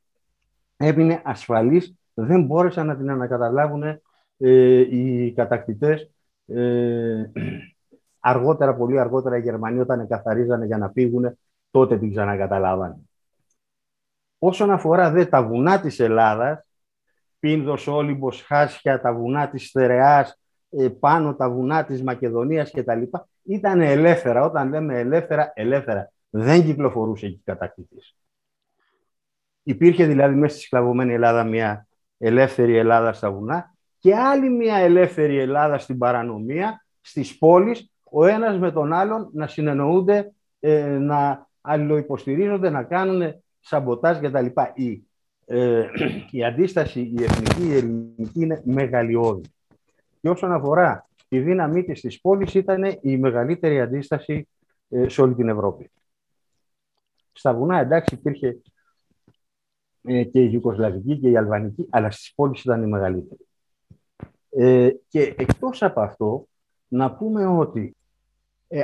<clears throat> έμεινε ασφαλής. Δεν μπόρεσαν να την ανακαταλάβουν ε, οι κατακτητές. Ε, <clears throat> αργότερα, πολύ αργότερα οι Γερμανοί όταν καθαρίζανε για να φύγουν, τότε την ξανακαταλάβανε. Όσον αφορά δε τα βουνά της Ελλάδας, Πίνδος, Όλυμπος, Χάσια, τα βουνά της Στερεάς, ε, πάνω τα βουνά της Μακεδονίας κτλ. Ήταν ελεύθερα. Όταν λέμε ελεύθερα, ελεύθερα. Δεν κυκλοφορούσε εκεί κατακτητής. Υπήρχε δηλαδή μέσα στη σκλαβωμένη Ελλάδα μια ελεύθερη Ελλάδα στα βουνά και άλλη μια ελεύθερη Ελλάδα στην παρανομία, στις πόλεις, ο ένας με τον άλλον να συνεννοούνται, ε, να αλληλοϊποστηρίζονται, να κάνουν σαμποτάζ κτλ. Η, ε, <clears throat> η αντίσταση, η εθνική, η ελληνική είναι μεγαλειώδη. Και όσον αφορά τη δύναμή της της πόλης, ήταν η μεγαλύτερη αντίσταση ε, σε όλη την Ευρώπη. Στα βουνά, εντάξει, υπήρχε ε, και η Ιουκοσλαβική και η Αλβανική, αλλά στις πόλεις ήταν η μεγαλύτερη. Ε, και εκτός από αυτό, να πούμε ότι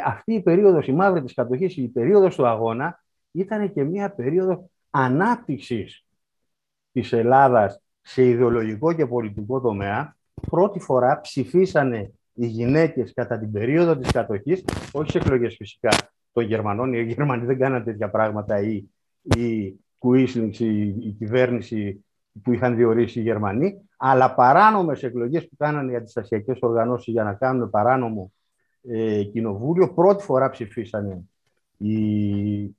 αυτή η περίοδος, η μαύρη της κατοχής, η περίοδος του αγώνα, ήταν και μια περίοδος ανάπτυξης της Ελλάδας σε ιδεολογικό και πολιτικό τομέα, πρώτη φορά ψηφίσανε οι γυναίκες κατά την περίοδο της κατοχής, όχι σε εκλογές φυσικά των Γερμανών, οι Γερμανοί δεν κάναν τέτοια πράγματα ή η Κουίσλινγκς, η, η κυβέρνηση που είχαν διορίσει οι Γερμανοί, αλλά παράνομες εκλογές που κάνανε οι αντιστασιακές οργανώσεις για να κάνουν παράνομο ε, κοινοβούλιο, πρώτη φορά ψηφίσανε οι, οι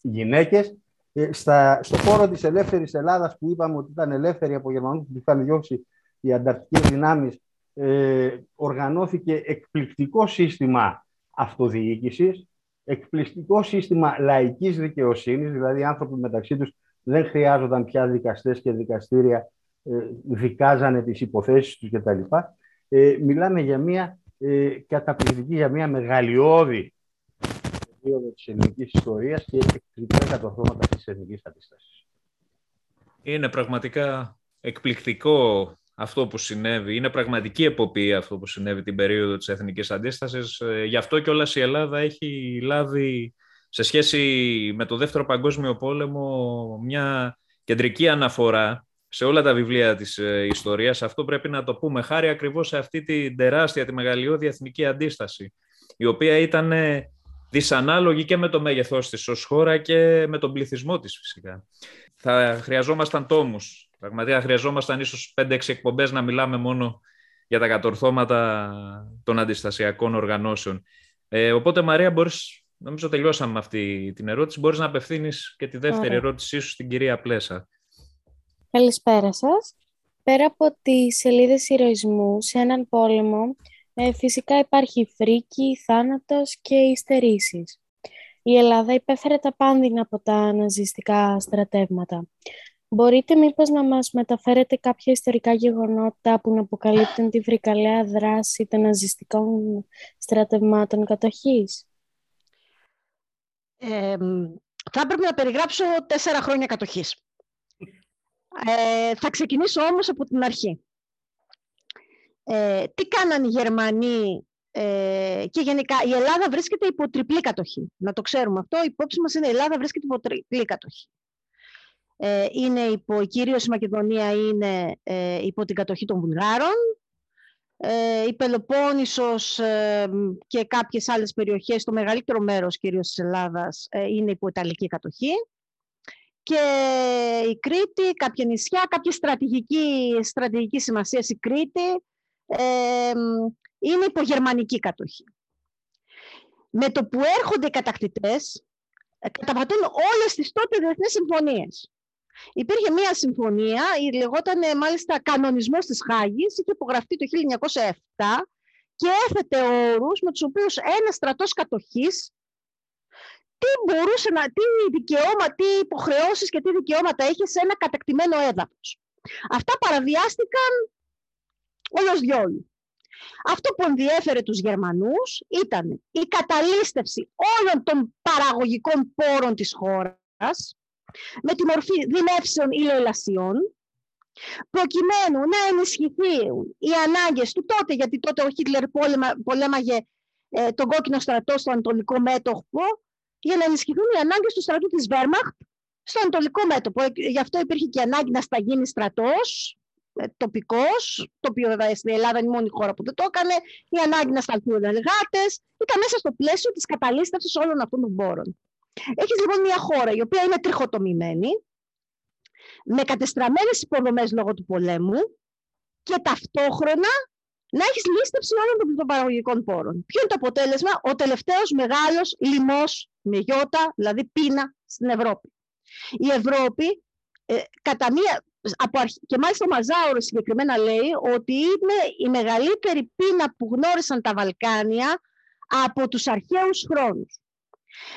γυναίκες. Ε, στα, στο χώρο της ελεύθερης Ελλάδας που είπαμε ότι ήταν ελεύθερη από Γερμανούς που είχαν διώξει οι ανταρτικές δυνάμεις ε, οργανώθηκε εκπληκτικό σύστημα αυτοδιοίκησης, εκπληκτικό σύστημα λαϊκής δικαιοσύνης, δηλαδή οι άνθρωποι μεταξύ τους δεν χρειάζονταν πια δικαστές και δικαστήρια, ε, δικάζανε τις υποθέσεις τους κτλ. Ε, μιλάμε για μια ε, καταπληκτική, για μια μεγαλειώδη περίοδο της ελληνικής ιστορίας και εκπληκτικά κατορθώματα της ελληνικής αντίστασης. Είναι πραγματικά εκπληκτικό αυτό που συνέβη. Είναι πραγματική εποπία αυτό που συνέβη την περίοδο της Εθνικής Αντίστασης. Ε, γι' αυτό και όλα η Ελλάδα έχει λάβει σε σχέση με το Δεύτερο Παγκόσμιο Πόλεμο μια κεντρική αναφορά σε όλα τα βιβλία της ε, ιστορίας. Αυτό πρέπει να το πούμε χάρη ακριβώς σε αυτή τη τεράστια, τη μεγαλειώδη εθνική αντίσταση, η οποία ήταν δυσανάλογη και με το μέγεθός της ως χώρα και με τον πληθυσμό της φυσικά. Θα χρειαζόμασταν τόμους Πραγματικά χρειαζόμασταν ίσως 5-6 εκπομπές να μιλάμε μόνο για τα κατορθώματα των αντιστασιακών οργανώσεων. Ε, οπότε, Μαρία, μπορείς, νομίζω τελειώσαμε με αυτή την ερώτηση, μπορείς να απευθύνεις και τη δεύτερη ερώτησή σου στην κυρία Πλέσα. Καλησπέρα σας. Πέρα από τις σελίδες ηρωισμού σε έναν πόλεμο, ε, φυσικά υπάρχει φρίκη, θάνατος και υστερήσεις. Η Ελλάδα υπέφερε τα πάνδυνα από τα ναζιστικά στρατεύματα. Μπορείτε μήπως να μας μεταφέρετε κάποια ιστορικά γεγονότα που να αποκαλύπτουν τη βρυκαλαία δράση των ναζιστικών στρατευμάτων κατοχής; Ε, θα έπρεπε να περιγράψω τέσσερα χρόνια κατοχής. Ε, θα ξεκινήσω όμως από την αρχή. Ε, τι κάναν οι Γερμανοί ε, και γενικά η Ελλάδα βρίσκεται υπό τριπλή κατοχή. Να το ξέρουμε αυτό. Η υπόψη μας είναι η Ελλάδα βρίσκεται υπό τριπλή κατοχή. Ε, είναι υπό, κυρίως η Μακεδονία είναι ε, υπό την κατοχή των Βουλγάρων. Ε, η Πελοπόννησος ε, και κάποιες άλλες περιοχές, το μεγαλύτερο μέρος κυρίως της Ελλάδας, ε, είναι υπό Ιταλική κατοχή. Και η Κρήτη, κάποια νησιά, κάποια στρατηγική, στρατηγική σημασία η Κρήτη, ε, είναι υπογερμανική κατοχή. Με το που έρχονται οι κατακτητές, καταπατούν όλες τις τότε διεθνείς συμφωνίες. Υπήρχε μία συμφωνία, η λεγόταν μάλιστα κανονισμός της Χάγης, είχε υπογραφεί το 1907 και έθετε όρους με τους οποίους ένας στρατός κατοχής τι μπορούσε να, τι δικαιώμα, τι υποχρεώσεις και τι δικαιώματα είχε σε ένα κατακτημένο έδαφος. Αυτά παραβιάστηκαν όλος διόλου. Αυτό που ενδιέφερε τους Γερμανούς ήταν η καταλήστευση όλων των παραγωγικών πόρων της χώρας με τη μορφή δημεύσεων ή λαιλασιών, προκειμένου να ενισχυθούν οι ανάγκες του τότε, γιατί τότε ο Χίτλερ πολέμαγε ε, τον κόκκινο στρατό στο Ανατολικό μέτωπο, για να ενισχυθούν οι ανάγκες του στρατού της Βέρμαχτ στο Ανατολικό μέτωπο. Ε, γι' αυτό υπήρχε και ανάγκη να σταγίνει στρατός, ε, τοπικός, το οποίο βέβαια στην Ελλάδα είναι η μόνη χώρα που δεν το έκανε, η ανάγκη να σταλθούν εργάτες, ήταν μέσα στο πλαίσιο της καταλήστευσης όλων αυτών των πόρων. Έχεις λοιπόν μια χώρα η οποία είναι τριχοτομημένη, με κατεστραμμένες υποδομές λόγω του πολέμου και ταυτόχρονα να έχεις λίστευση όλων των παραγωγικών πόρων. Ποιο είναι το αποτέλεσμα, ο τελευταίος μεγάλος λοιμός με γιώτα, δηλαδή πείνα στην Ευρώπη. Η Ευρώπη, ε, κατά μία, από και μάλιστα ο Μαζάουρος συγκεκριμένα λέει ότι είναι η μεγαλύτερη πείνα που γνώρισαν τα Βαλκάνια από τους αρχαίους χρόνους.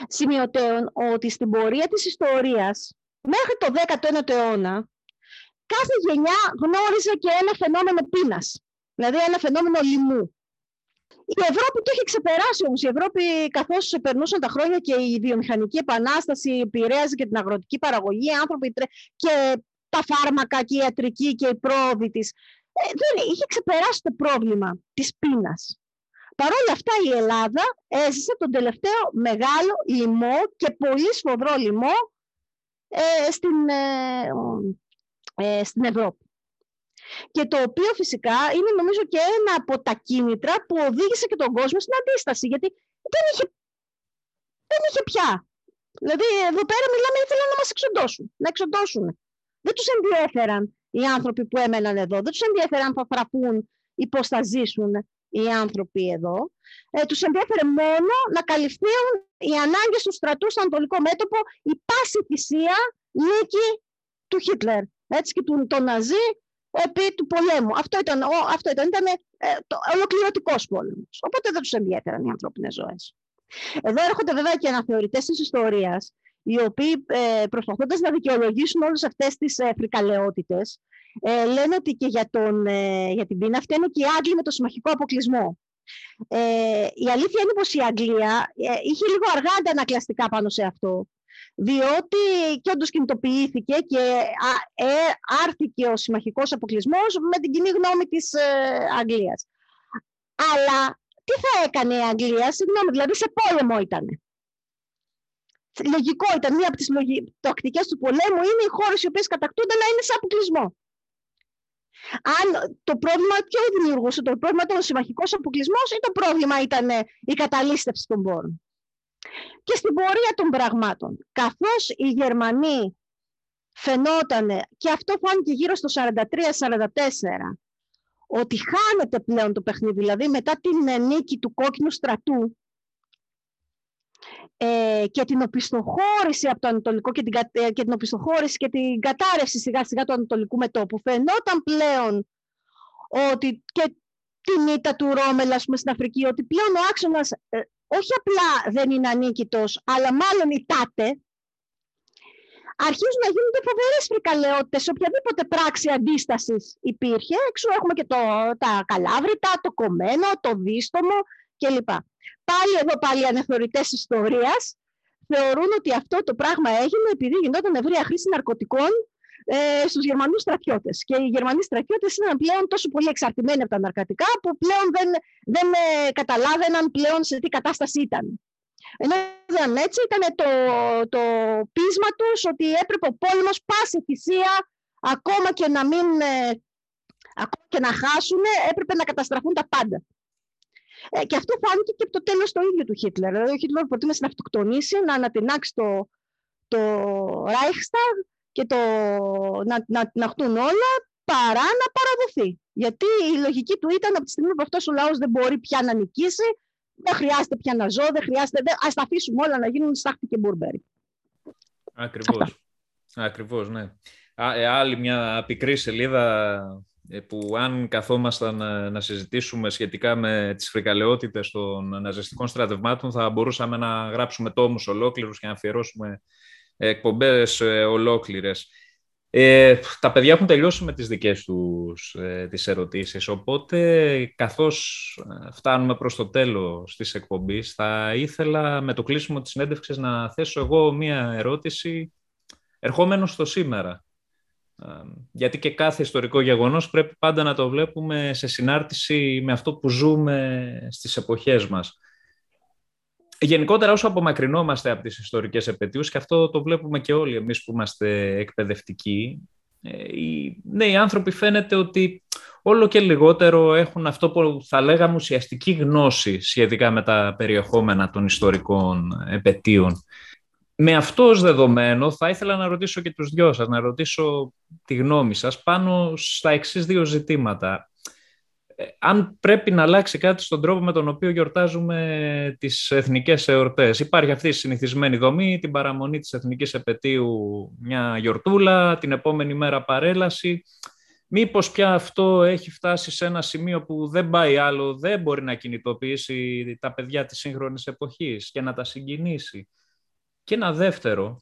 Σημειωτέων ότι στην πορεία της ιστορίας μέχρι το 19ο αιώνα κάθε γενιά γνώριζε και ένα φαινόμενο πείνας, δηλαδή ένα φαινόμενο λοιμού. Η Ευρώπη το είχε ξεπεράσει όμως. Η Ευρώπη καθώς περνούσαν τα χρόνια και η βιομηχανική επανάσταση επηρέαζε και την αγροτική παραγωγή, οι άνθρωποι και τα φάρμακα και η ιατρική και η πρόοδοι της. Ε, δεν, είχε ξεπεράσει το πρόβλημα της πείνας. Παρ' όλα αυτά η Ελλάδα έζησε τον τελευταίο μεγάλο λοιμό και πολύ σφοδρό λοιμό ε, στην, ε, ε, στην Ευρώπη. Και το οποίο φυσικά είναι νομίζω και ένα από τα κίνητρα που οδήγησε και τον κόσμο στην αντίσταση. Γιατί δεν είχε, δεν είχε πια. Δηλαδή εδώ πέρα μιλάμε ήθελαν να μας εξοντώσουν. Να εξοντώσουν δεν τους ενδιέφεραν οι άνθρωποι που έμεναν εδώ, δεν τους ενδιέφεραν αν θα φραπούν ή πώς θα ζήσουν οι άνθρωποι εδώ. Ε, τους ενδιέφερε μόνο να καλυφθούν οι ανάγκες του στρατού στο Ανατολικό μέτωπο, η πάση θυσία νίκη του Χίτλερ έτσι, και του το Ναζί επί του πολέμου. Αυτό ήταν, αυτό ήταν, ήταν ε, το ολοκληρωτικός πόλεμος. Οπότε δεν τους ενδιαφέραν οι ανθρώπινες ζωές. Εδώ έρχονται βέβαια και αναθεωρητές της ιστορίας οι οποίοι ε, προσπαθώντας να δικαιολογήσουν όλες αυτές τις ε, φρικαλαιότητες, ε, λένε ότι και για, τον, ε, για την πείνα είναι και οι Άγγλοι με το συμμαχικό αποκλεισμό. Ε, η αλήθεια είναι πως η Αγγλία ε, είχε λίγο αργά αντανακλαστικά πάνω σε αυτό, διότι και όντως κινητοποιήθηκε και ε, άρθηκε ο συμμαχικός αποκλεισμός με την κοινή γνώμη της ε, Αγγλίας. Αλλά τι θα έκανε η Αγγλία, συγγνώμη, δηλαδή σε πόλεμο ήταν λογικό ήταν μία από τις τακτικές του πολέμου είναι οι χώρες οι οποίες κατακτούνται να είναι σε αποκλεισμό. Αν το πρόβλημα ποιο δημιουργούσε, το πρόβλημα ήταν ο συμμαχικό αποκλεισμός ή το πρόβλημα ήταν η καταλήστευση των πόρων; Και στην πορεία των πραγμάτων, καθώς οι Γερμανοί φαινόταν, και αυτό φάνηκε γύρω στο 43-44, ότι χάνεται πλέον το παιχνίδι, δηλαδή μετά την νίκη του κόκκινου στρατού, ε, και την οπισθοχώρηση από το Ανατολικό και την, ε, και την οπισθοχώρηση και την κατάρρευση σιγά σιγά του Ανατολικού μετόπου. Φαινόταν πλέον ότι και την ήττα του Ρόμελα πούμε, στην Αφρική, ότι πλέον ο άξονας ε, όχι απλά δεν είναι ανίκητος, αλλά μάλλον ητάται, αρχίζουν να γίνονται φοβερές φρικαλαιότητες σε οποιαδήποτε πράξη αντίστασης υπήρχε. Έξω έχουμε και το, τα καλάβρητα, το κομμένο, το δίστομο κλπ. Πάλι εδώ πάλι αναθεωρητές ιστορίας θεωρούν ότι αυτό το πράγμα έγινε επειδή γινόταν ευρεία χρήση ναρκωτικών ε, στους Γερμανούς στρατιώτες. Και οι Γερμανοί στρατιώτες ήταν πλέον τόσο πολύ εξαρτημένοι από τα ναρκωτικά που πλέον δεν, δεν ε, καταλάβαιναν πλέον σε τι κατάσταση ήταν. Ενώ δεν έτσι ήταν το, το πείσμα τους ότι έπρεπε ο πόλεμος πάση θυσία ακόμα και να μην ε, ακόμα και να χάσουν έπρεπε να καταστραφούν τα πάντα. Ε, και αυτό φάνηκε και από το τέλος το ίδιο του Χίτλερ. Δηλαδή, ο Χίτλερ προτίμησε να αυτοκτονήσει, να ανατινάξει το, το Reichstag και το, να, να, να χτούν όλα, παρά να παραδοθεί. Γιατί η λογική του ήταν από τη στιγμή που αυτός ο λαός δεν μπορεί πια να νικήσει, δεν χρειάζεται πια να ζω, δεν χρειάζεται. Α τα αφήσουμε όλα να γίνουν στάχτη και μπουρμπέρι. Ακριβώς. Ακριβώς, ναι. Α, ε, άλλη μια πικρή σελίδα ε, που αν καθόμασταν να, συζητήσουμε σχετικά με τις φρικαλαιότητες των ναζιστικών στρατευμάτων θα μπορούσαμε να γράψουμε τόμους ολόκληρους και να αφιερώσουμε εκπομπές ε, ολόκληρες. Ε, τα παιδιά έχουν τελειώσει με τις δικές τους ε, τις ερωτήσεις, οπότε καθώς φτάνουμε προς το τέλος της εκπομπής θα ήθελα με το κλείσιμο της συνέντευξης να θέσω εγώ μία ερώτηση ερχόμενο στο σήμερα γιατί και κάθε ιστορικό γεγονός πρέπει πάντα να το βλέπουμε σε συνάρτηση με αυτό που ζούμε στις εποχές μας. Γενικότερα όσο απομακρυνόμαστε από τις ιστορικές επαιτίους, και αυτό το βλέπουμε και όλοι εμείς που είμαστε εκπαιδευτικοί, ε, οι νέοι άνθρωποι φαίνεται ότι όλο και λιγότερο έχουν αυτό που θα λέγαμε ουσιαστική γνώση σχετικά με τα περιεχόμενα των ιστορικών επαιτίων. Με αυτό ως δεδομένο θα ήθελα να ρωτήσω και τους δυο σας, να ρωτήσω τη γνώμη σας πάνω στα εξής δύο ζητήματα. Ε, αν πρέπει να αλλάξει κάτι στον τρόπο με τον οποίο γιορτάζουμε τις εθνικές εορτές. Υπάρχει αυτή η συνηθισμένη δομή, την παραμονή της εθνικής επαιτίου μια γιορτούλα, την επόμενη μέρα παρέλαση. Μήπως πια αυτό έχει φτάσει σε ένα σημείο που δεν πάει άλλο, δεν μπορεί να κινητοποιήσει τα παιδιά της σύγχρονης εποχής και να τα συγκινήσει; Και ένα δεύτερο,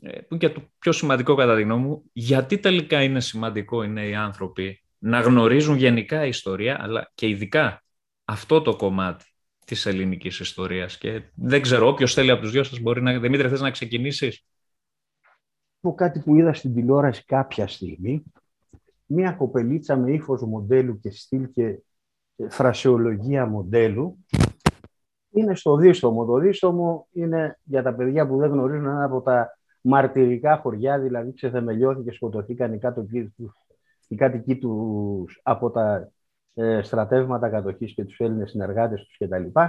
ε, που είναι και το πιο σημαντικό κατά τη γνώμη μου, γιατί τελικά είναι σημαντικό οι νέοι άνθρωποι να γνωρίζουν γενικά ιστορία, αλλά και ειδικά αυτό το κομμάτι της ελληνικής ιστορίας. Και δεν ξέρω, όποιος θέλει από τους δυο σας μπορεί να... Δημήτρη, θες να ξεκινήσεις; Πω κάτι που είδα στην τηλεόραση κάποια στιγμή. Μία κοπελίτσα με ύφος μοντέλου και στυλ και φρασεολογία μοντέλου είναι στο δίστομο. Το δίστομο είναι για τα παιδιά που δεν γνωρίζουν ένα από τα μαρτυρικά χωριά, δηλαδή ξεθεμελιώθηκε και σκοτωθήκαν οι κάτοικοι τους οι κάτοικοι τους από τα ε, στρατεύματα κατοχής και τους Έλληνες συνεργάτες τους κτλ.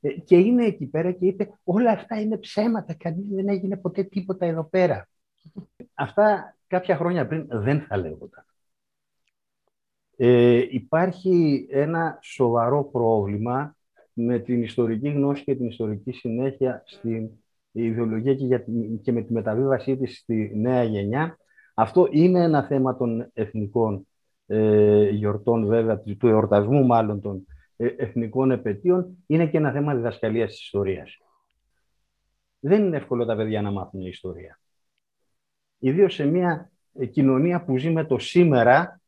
Ε, και είναι εκεί πέρα και είπε όλα αυτά είναι ψέματα, κανείς δεν έγινε ποτέ τίποτα εδώ πέρα. Αυτά κάποια χρόνια πριν δεν θα λέγονταν. Ε, υπάρχει ένα σοβαρό πρόβλημα με την ιστορική γνώση και την ιστορική συνέχεια στην ιδεολογία και, για, και με τη μεταβίβασή της στη νέα γενιά. Αυτό είναι ένα θέμα των εθνικών ε, γιορτών, βέβαια, του εορτασμού μάλλον των ε, εθνικών επαιτίων. Είναι και ένα θέμα διδασκαλίας της ιστορίας. Δεν είναι εύκολο τα παιδιά να μάθουν ιστορία. Ιδίως σε μια ε, κοινωνία που ζει με το σήμερα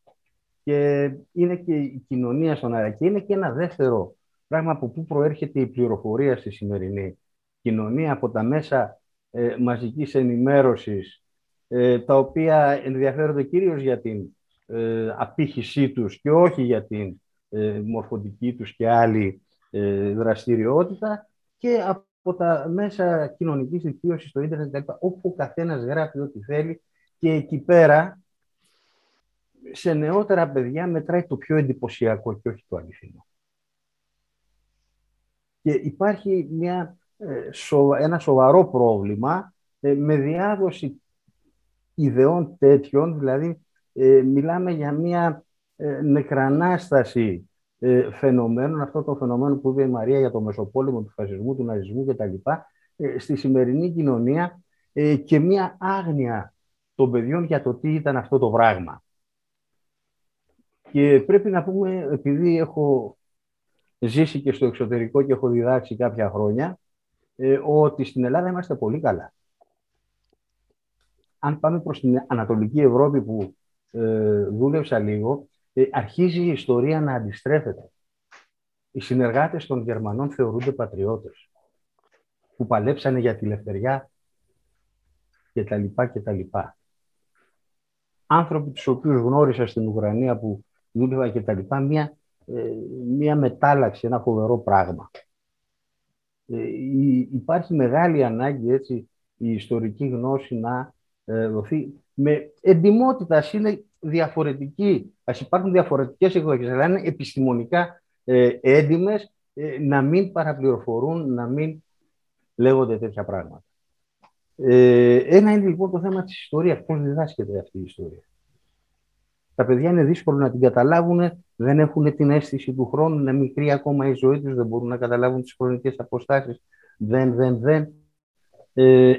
και είναι και η κοινωνία στον αέρα. Και είναι και ένα δεύτερο πράγμα από πού προέρχεται η πληροφορία στη σημερινή κοινωνία από τα μέσα ε, μαζικής ενημέρωσης ε, τα οποία ενδιαφέρονται κυρίως για την ε, απήχησή τους και όχι για την ε, μορφωτική τους και άλλη ε, δραστηριότητα και από τα μέσα κοινωνικής δικτύωσης στο ίντερνετ όπου ο καθένας γράφει ό,τι θέλει και εκεί πέρα σε νεότερα παιδιά μετράει το πιο εντυπωσιακό και όχι το αληθινό. Και υπάρχει μια, ε, ένα σοβαρό πρόβλημα ε, με διάδοση ιδεών τέτοιων, δηλαδή ε, μιλάμε για μια νεκρανάσταση φαινομένων, αυτό το φαινομένο που είπε η Μαρία για το μεσοπόλεμο του φασισμού, του ναζισμού κτλ. στη σημερινή κοινωνία και μια άγνοια των παιδιών για το τι ήταν αυτό το πράγμα. Και πρέπει να πούμε, επειδή έχω ζήσει και στο εξωτερικό και έχω διδάξει κάποια χρόνια, ε, ότι στην Ελλάδα είμαστε πολύ καλά. Αν πάμε προς την Ανατολική Ευρώπη που ε, δούλεψα λίγο, ε, αρχίζει η ιστορία να αντιστρέφεται. Οι συνεργάτες των Γερμανών θεωρούνται πατριώτες, που παλέψανε για τη ελευθεριά και τα λοιπά και τα λοιπά. άνθρωποι τους οποίους γνώρισα στην Ουκρανία που δούλευα και τα λοιπά, μια, ε, μια μετάλλαξη, ένα φοβερό πράγμα. Ε, υπάρχει μεγάλη ανάγκη έτσι, η ιστορική γνώση να ε, δοθεί με εντιμότητα. Είναι διαφορετική. Ας υπάρχουν διαφορετικές εκδοχές, αλλά είναι επιστημονικά ε, έντιμες ε, να μην παραπληροφορούν, να μην λέγονται τέτοια πράγματα. Ε, ένα είναι λοιπόν το θέμα της ιστορίας. Πώς διδάσκεται αυτή η ιστορία; Τα παιδιά είναι δύσκολο να την καταλάβουν, δεν έχουν την αίσθηση του χρόνου, είναι μικρή ακόμα η ζωή τους, δεν μπορούν να καταλάβουν τις χρονικές αποστάσεις. Δεν, δεν, δεν. Ε,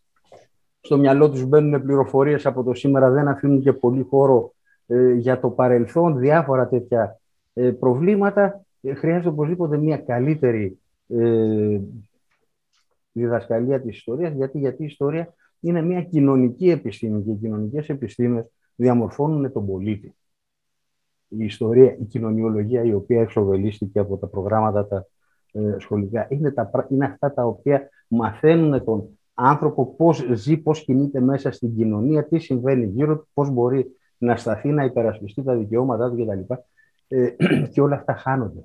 <clears throat> στο μυαλό τους μπαίνουν πληροφορίες από το σήμερα, δεν αφήνουν και πολύ χώρο ε, για το παρελθόν, διάφορα τέτοια ε, προβλήματα. Ε, χρειάζεται οπωσδήποτε μια καλύτερη ε, διδασκαλία της ιστορίας, γιατί, γιατί η ιστορία είναι μια κοινωνική επιστήμη και οι κοινωνικές επιστήμες διαμορφώνουν τον πολίτη. Η ιστορία, η κοινωνιολογία η οποία εξοβελίστηκε από τα προγράμματα τα ε, σχολικά είναι, τα, είναι αυτά τα οποία μαθαίνουν τον άνθρωπο πώς ζει, πώς κινείται μέσα στην κοινωνία, τι συμβαίνει γύρω του, πώς μπορεί να σταθεί, να υπερασπιστεί τα δικαιώματά του κτλ. Ε, <clears throat> και όλα αυτά χάνονται.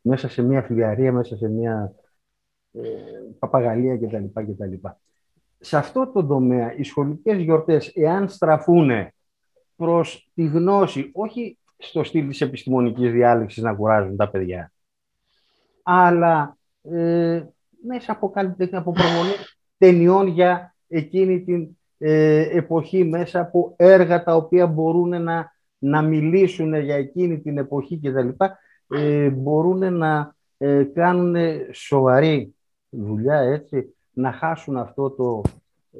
Μέσα σε μια φλιαρία, μέσα σε μια ε, παπαγαλία κτλ. κτλ. Σε αυτό το τομέα, οι σχολικές γιορτές, εάν στραφούν προς τη γνώση, όχι στο στυλ της επιστημονικής διάλεξης να κουράζουν τα παιδιά, αλλά ε, μέσα από, από προβολή ταινιών για εκείνη την ε, εποχή, μέσα από έργα τα οποία μπορούν να, να μιλήσουν για εκείνη την εποχή κτλ. Ε, μπορούν να ε, κάνουν σοβαρή δουλειά, έτσι, να χάσουν αυτό το ε,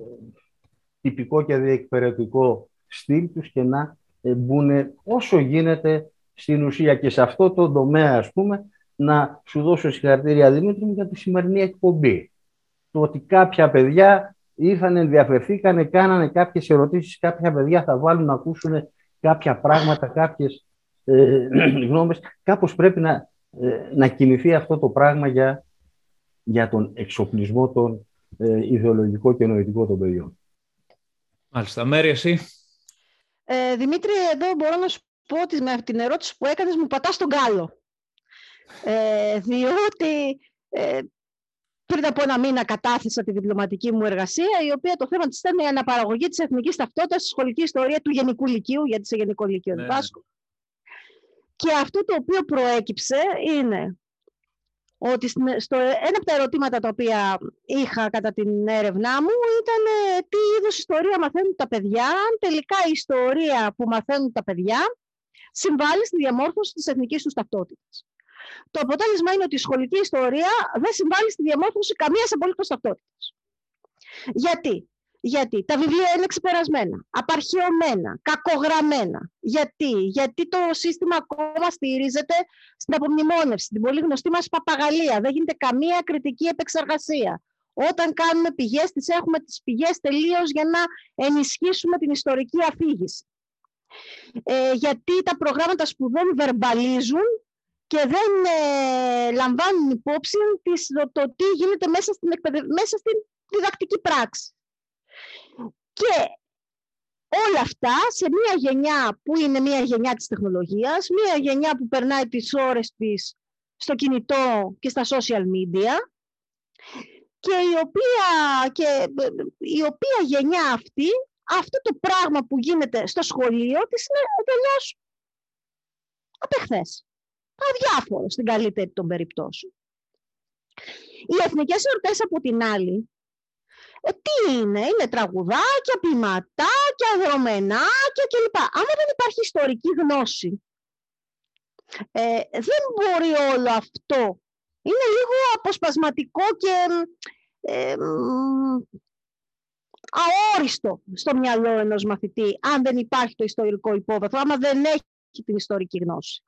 τυπικό και διεκπαιρετικό στυλ τους και να ε, μπουν όσο γίνεται στην ουσία και σε αυτό το τομέα, ας πούμε, να σου δώσω συγχαρητήρια Δημήτρη για τη σημερινή εκπομπή. Το ότι κάποια παιδιά ήρθαν, ενδιαφερθήκαν, κάνανε κάποιες ερωτήσεις, κάποια παιδιά θα βάλουν να ακούσουν κάποια πράγματα, κάποιες ε, <clears throat> γνώμες. Κάπως πρέπει να, ε, να κινηθεί αυτό το πράγμα για, για τον εξοπλισμό των ε, ιδεολογικό και νοητικό των παιδιών. Μάλιστα. Μέρη, εσύ; Ε, Δημήτρη, εδώ μπορώ να σου πω ότι με την ερώτηση που έκανες μου πατάς τον κάλο. Ε, διότι ε, πριν από ένα μήνα κατάθεσα τη διπλωματική μου εργασία, η οποία το θέμα της ήταν η αναπαραγωγή της εθνικής ταυτότητας στη σχολική ιστορία του Γενικού Λυκείου, γιατί σε Γενικό Λυκείο ναι. Και αυτό το οποίο προέκυψε είναι ότι στο, ένα από τα ερωτήματα τα οποία είχα κατά την έρευνά μου ήταν ε, τι είδους ιστορία μαθαίνουν τα παιδιά, αν τελικά η ιστορία που μαθαίνουν τα παιδιά συμβάλλει στη διαμόρφωση της εθνικής τους ταυτότητας. Το αποτέλεσμα είναι ότι η σχολική ιστορία δεν συμβάλλει στη διαμόρφωση καμίας απολύτως ταυτότητας. Γιατί; Γιατί; Τα βιβλία είναι ξεπερασμένα, απαρχαιωμένα, κακογραμμένα. Γιατί; Γιατί το σύστημα ακόμα στηρίζεται στην απομνημόνευση, την πολύ γνωστή μας παπαγαλία. Δεν γίνεται καμία κριτική επεξεργασία. Όταν κάνουμε πηγές, τις έχουμε τις πηγές τελείως για να ενισχύσουμε την ιστορική αφήγηση. Ε, γιατί τα προγράμματα σπουδών βερμπαλίζουν και δεν ε, λαμβάνουν υπόψη το, το, τι γίνεται μέσα στην, μέσα στην διδακτική πράξη. Και όλα αυτά σε μια γενιά που είναι μια γενιά της τεχνολογίας, μια γενιά που περνάει τις ώρες της στο κινητό και στα social media και η οποία, και η οποία γενιά αυτή, αυτό το πράγμα που γίνεται στο σχολείο της είναι εντελώς απεχθές. Αδιάφορο στην καλύτερη των περιπτώσεων. Οι εθνικές εορτές από την άλλη ε, τι είναι, είναι τραγουδάκια, ποιηματάκια, δρομενάκια κλπ. Άμα δεν υπάρχει ιστορική γνώση, ε, δεν μπορεί όλο αυτό. Είναι λίγο αποσπασματικό και ε, αόριστο στο μυαλό ενός μαθητή, αν δεν υπάρχει το ιστορικό υπόβαθρο, άμα δεν έχει την ιστορική γνώση.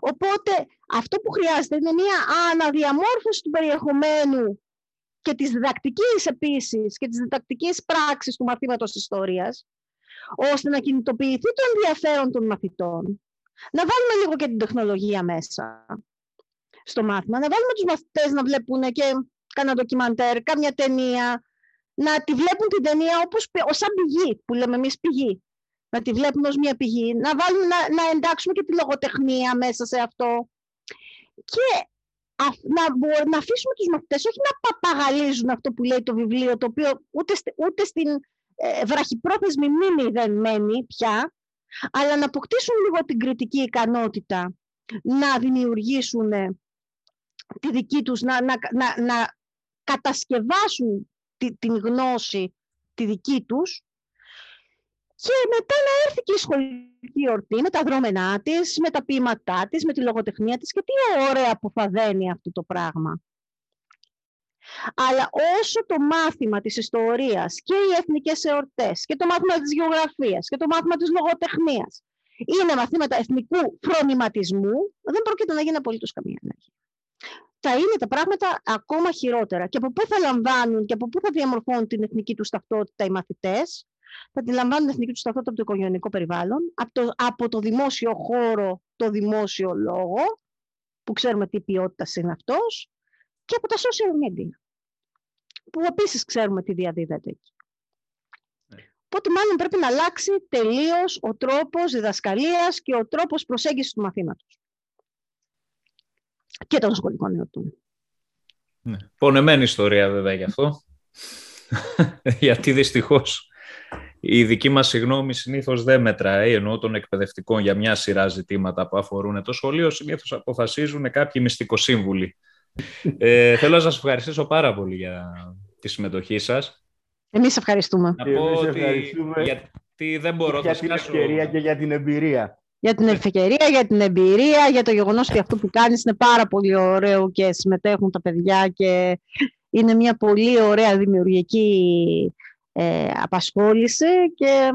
Οπότε αυτό που χρειάζεται είναι μια αναδιαμόρφωση του περιεχομένου και της διδακτικής επίσης και της διδακτικής πράξης του μαθήματος ιστορίας, ώστε να κινητοποιηθεί το ενδιαφέρον των μαθητών. Να βάλουμε λίγο και την τεχνολογία μέσα στο μάθημα, να βάλουμε τους μαθητές να βλέπουν και κάνα ντοκιμαντέρ, κάμια ταινία, να τη βλέπουν την ταινία όπως σαν πηγή, που λέμε εμείς πηγή. Να τη βλέπουν ως μια πηγή, να, βάλουν, να, να εντάξουμε και τη λογοτεχνία μέσα σε αυτό. Και να, να αφήσουμε τους μαθητές όχι να παπαγαλίζουν αυτό που λέει το βιβλίο, το οποίο ούτε, ούτε στην ε, βραχυπρόθεσμη μνήμη δεν μένει πια, αλλά να αποκτήσουν λίγο την κριτική ικανότητα να δημιουργήσουν τη δική τους, να, να, να, να κατασκευάσουν τη, την γνώση τη δική τους και μετά να έρθει και η σχολική ορτή με τα δρόμενά της, με τα ποίηματά της, με τη λογοτεχνία της και τι ωραία που θα δένει αυτό το πράγμα. Αλλά όσο το μάθημα της ιστορίας και οι εθνικές εορτές και το μάθημα της γεωγραφίας και το μάθημα της λογοτεχνίας είναι μαθήματα εθνικού φρονηματισμού, δεν πρόκειται να γίνει απολύτως καμία αλλαγή. Θα είναι τα πράγματα ακόμα χειρότερα. Και από πού θα λαμβάνουν και από πού θα διαμορφώνουν την εθνική τους ταυτότητα οι μαθητές, θα τη λαμβάνουν την εθνική τους ταυτότητα από το οικογενειακό περιβάλλον, από το, από το δημόσιο χώρο, το δημόσιο λόγο, που ξέρουμε τι ποιότητας είναι αυτός, και από τα social media, που επίσης ξέρουμε τι διαδίδεται εκεί. Ναι. Οπότε μάλλον πρέπει να αλλάξει τελείως ο τρόπος διδασκαλίας και ο τρόπος προσέγγισης του μαθήματος. Και των σχολικών εορτών. Ναι. Πονεμένη ιστορία βέβαια γι' αυτό. <laughs> <laughs> Γιατί δυστυχώς η δική μας συγγνώμη συνήθως δεν μετράει, ενώ των εκπαιδευτικών για μια σειρά ζητήματα που αφορούν το σχολείο, συνήθως αποφασίζουν κάποιοι μυστικοσύμβουλοι. ε, θέλω να σας ευχαριστήσω πάρα πολύ για τη συμμετοχή σας. Εμείς ευχαριστούμε. Να πω ότι γιατί δεν μπορώ για την ευκαιρία και για την εμπειρία. Για την ευκαιρία, για την εμπειρία, για το γεγονός ότι αυτό που κάνεις είναι πάρα πολύ ωραίο και συμμετέχουν τα παιδιά και είναι μια πολύ ωραία δημιουργική ε, απασχόληση και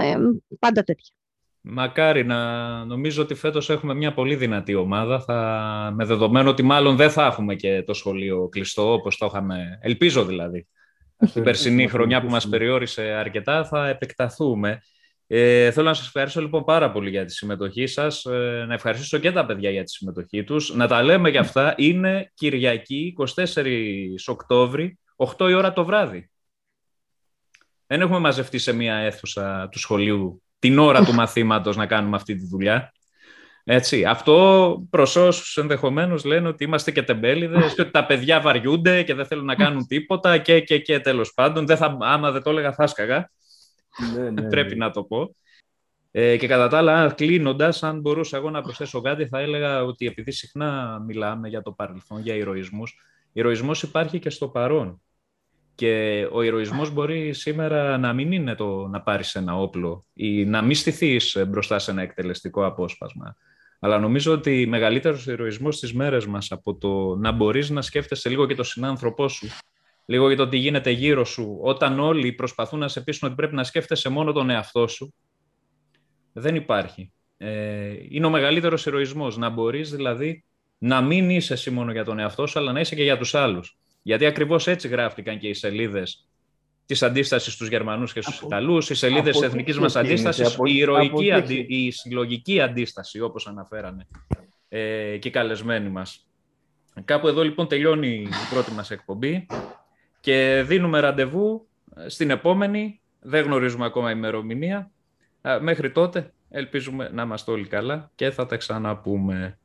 ε, πάντα τέτοια. Μακάρι να νομίζω ότι φέτος έχουμε μια πολύ δυνατή ομάδα, θα, με δεδομένο ότι μάλλον δεν θα έχουμε και το σχολείο κλειστό όπως το είχαμε, ελπίζω δηλαδή. Την περσινή χρονιά που μας περιόρισε αρκετά θα επεκταθούμε. Ε, θέλω να σας ευχαριστήσω λοιπόν πάρα πολύ για τη συμμετοχή σας, ε, να ευχαριστήσω και τα παιδιά για τη συμμετοχή τους. Να τα λέμε για αυτά, είναι Κυριακή 24 Οκτώβρη, 8 η ώρα το βράδυ. Δεν έχουμε μαζευτεί σε μια αίθουσα του σχολείου την ώρα του <laughs> μαθήματος να κάνουμε αυτή τη δουλειά. Έτσι. Αυτό προς όσους ενδεχομένως λένε ότι είμαστε και τεμπέληδες και ότι τα παιδιά βαριούνται και δεν θέλουν να <laughs> κάνουν τίποτα και, και, και τέλος πάντων. Δεν θα, άμα δεν το έλεγα, θα σκαγα. Ναι, ναι, <laughs> Πρέπει ναι. να το πω. Ε, και κατά τα άλλα, κλείνοντας, αν μπορούσα εγώ να προσθέσω κάτι, θα έλεγα ότι επειδή συχνά μιλάμε για το παρελθόν, για ηρωισμούς, ηρωισμός υπάρχει και στο παρόν. Και ο ηρωισμός μπορεί σήμερα να μην είναι το να πάρεις ένα όπλο ή να μην στηθείς μπροστά σε ένα εκτελεστικό απόσπασμα. Αλλά νομίζω ότι μεγαλύτερος ηρωισμός στις μέρες μας από το να μπορείς να σκέφτεσαι λίγο και τον συνάνθρωπό σου, λίγο για το τι γίνεται γύρω σου, όταν όλοι προσπαθούν να σε πείσουν ότι πρέπει να σκέφτεσαι μόνο τον εαυτό σου, δεν υπάρχει. Ε, είναι ο μεγαλύτερος ηρωισμός, να μπορείς δηλαδή να μην είσαι εσύ μόνο για τον εαυτό σου, αλλά να είσαι και για τους άλλους. Γιατί ακριβώς έτσι γράφτηκαν και οι σελίδες της αντίστασης στους Γερμανούς και στους Ιταλούς, οι σελίδες της εθνικής μας αντίστασης, η, ηρωική, αντι, η συλλογική αντίσταση, όπως αναφέρανε ε, και οι καλεσμένοι μας. Κάπου εδώ λοιπόν τελειώνει η πρώτη μας εκπομπή και δίνουμε ραντεβού στην επόμενη, δεν γνωρίζουμε ακόμα ημερομηνία. Μέχρι τότε ελπίζουμε να είμαστε όλοι καλά και θα τα ξαναπούμε.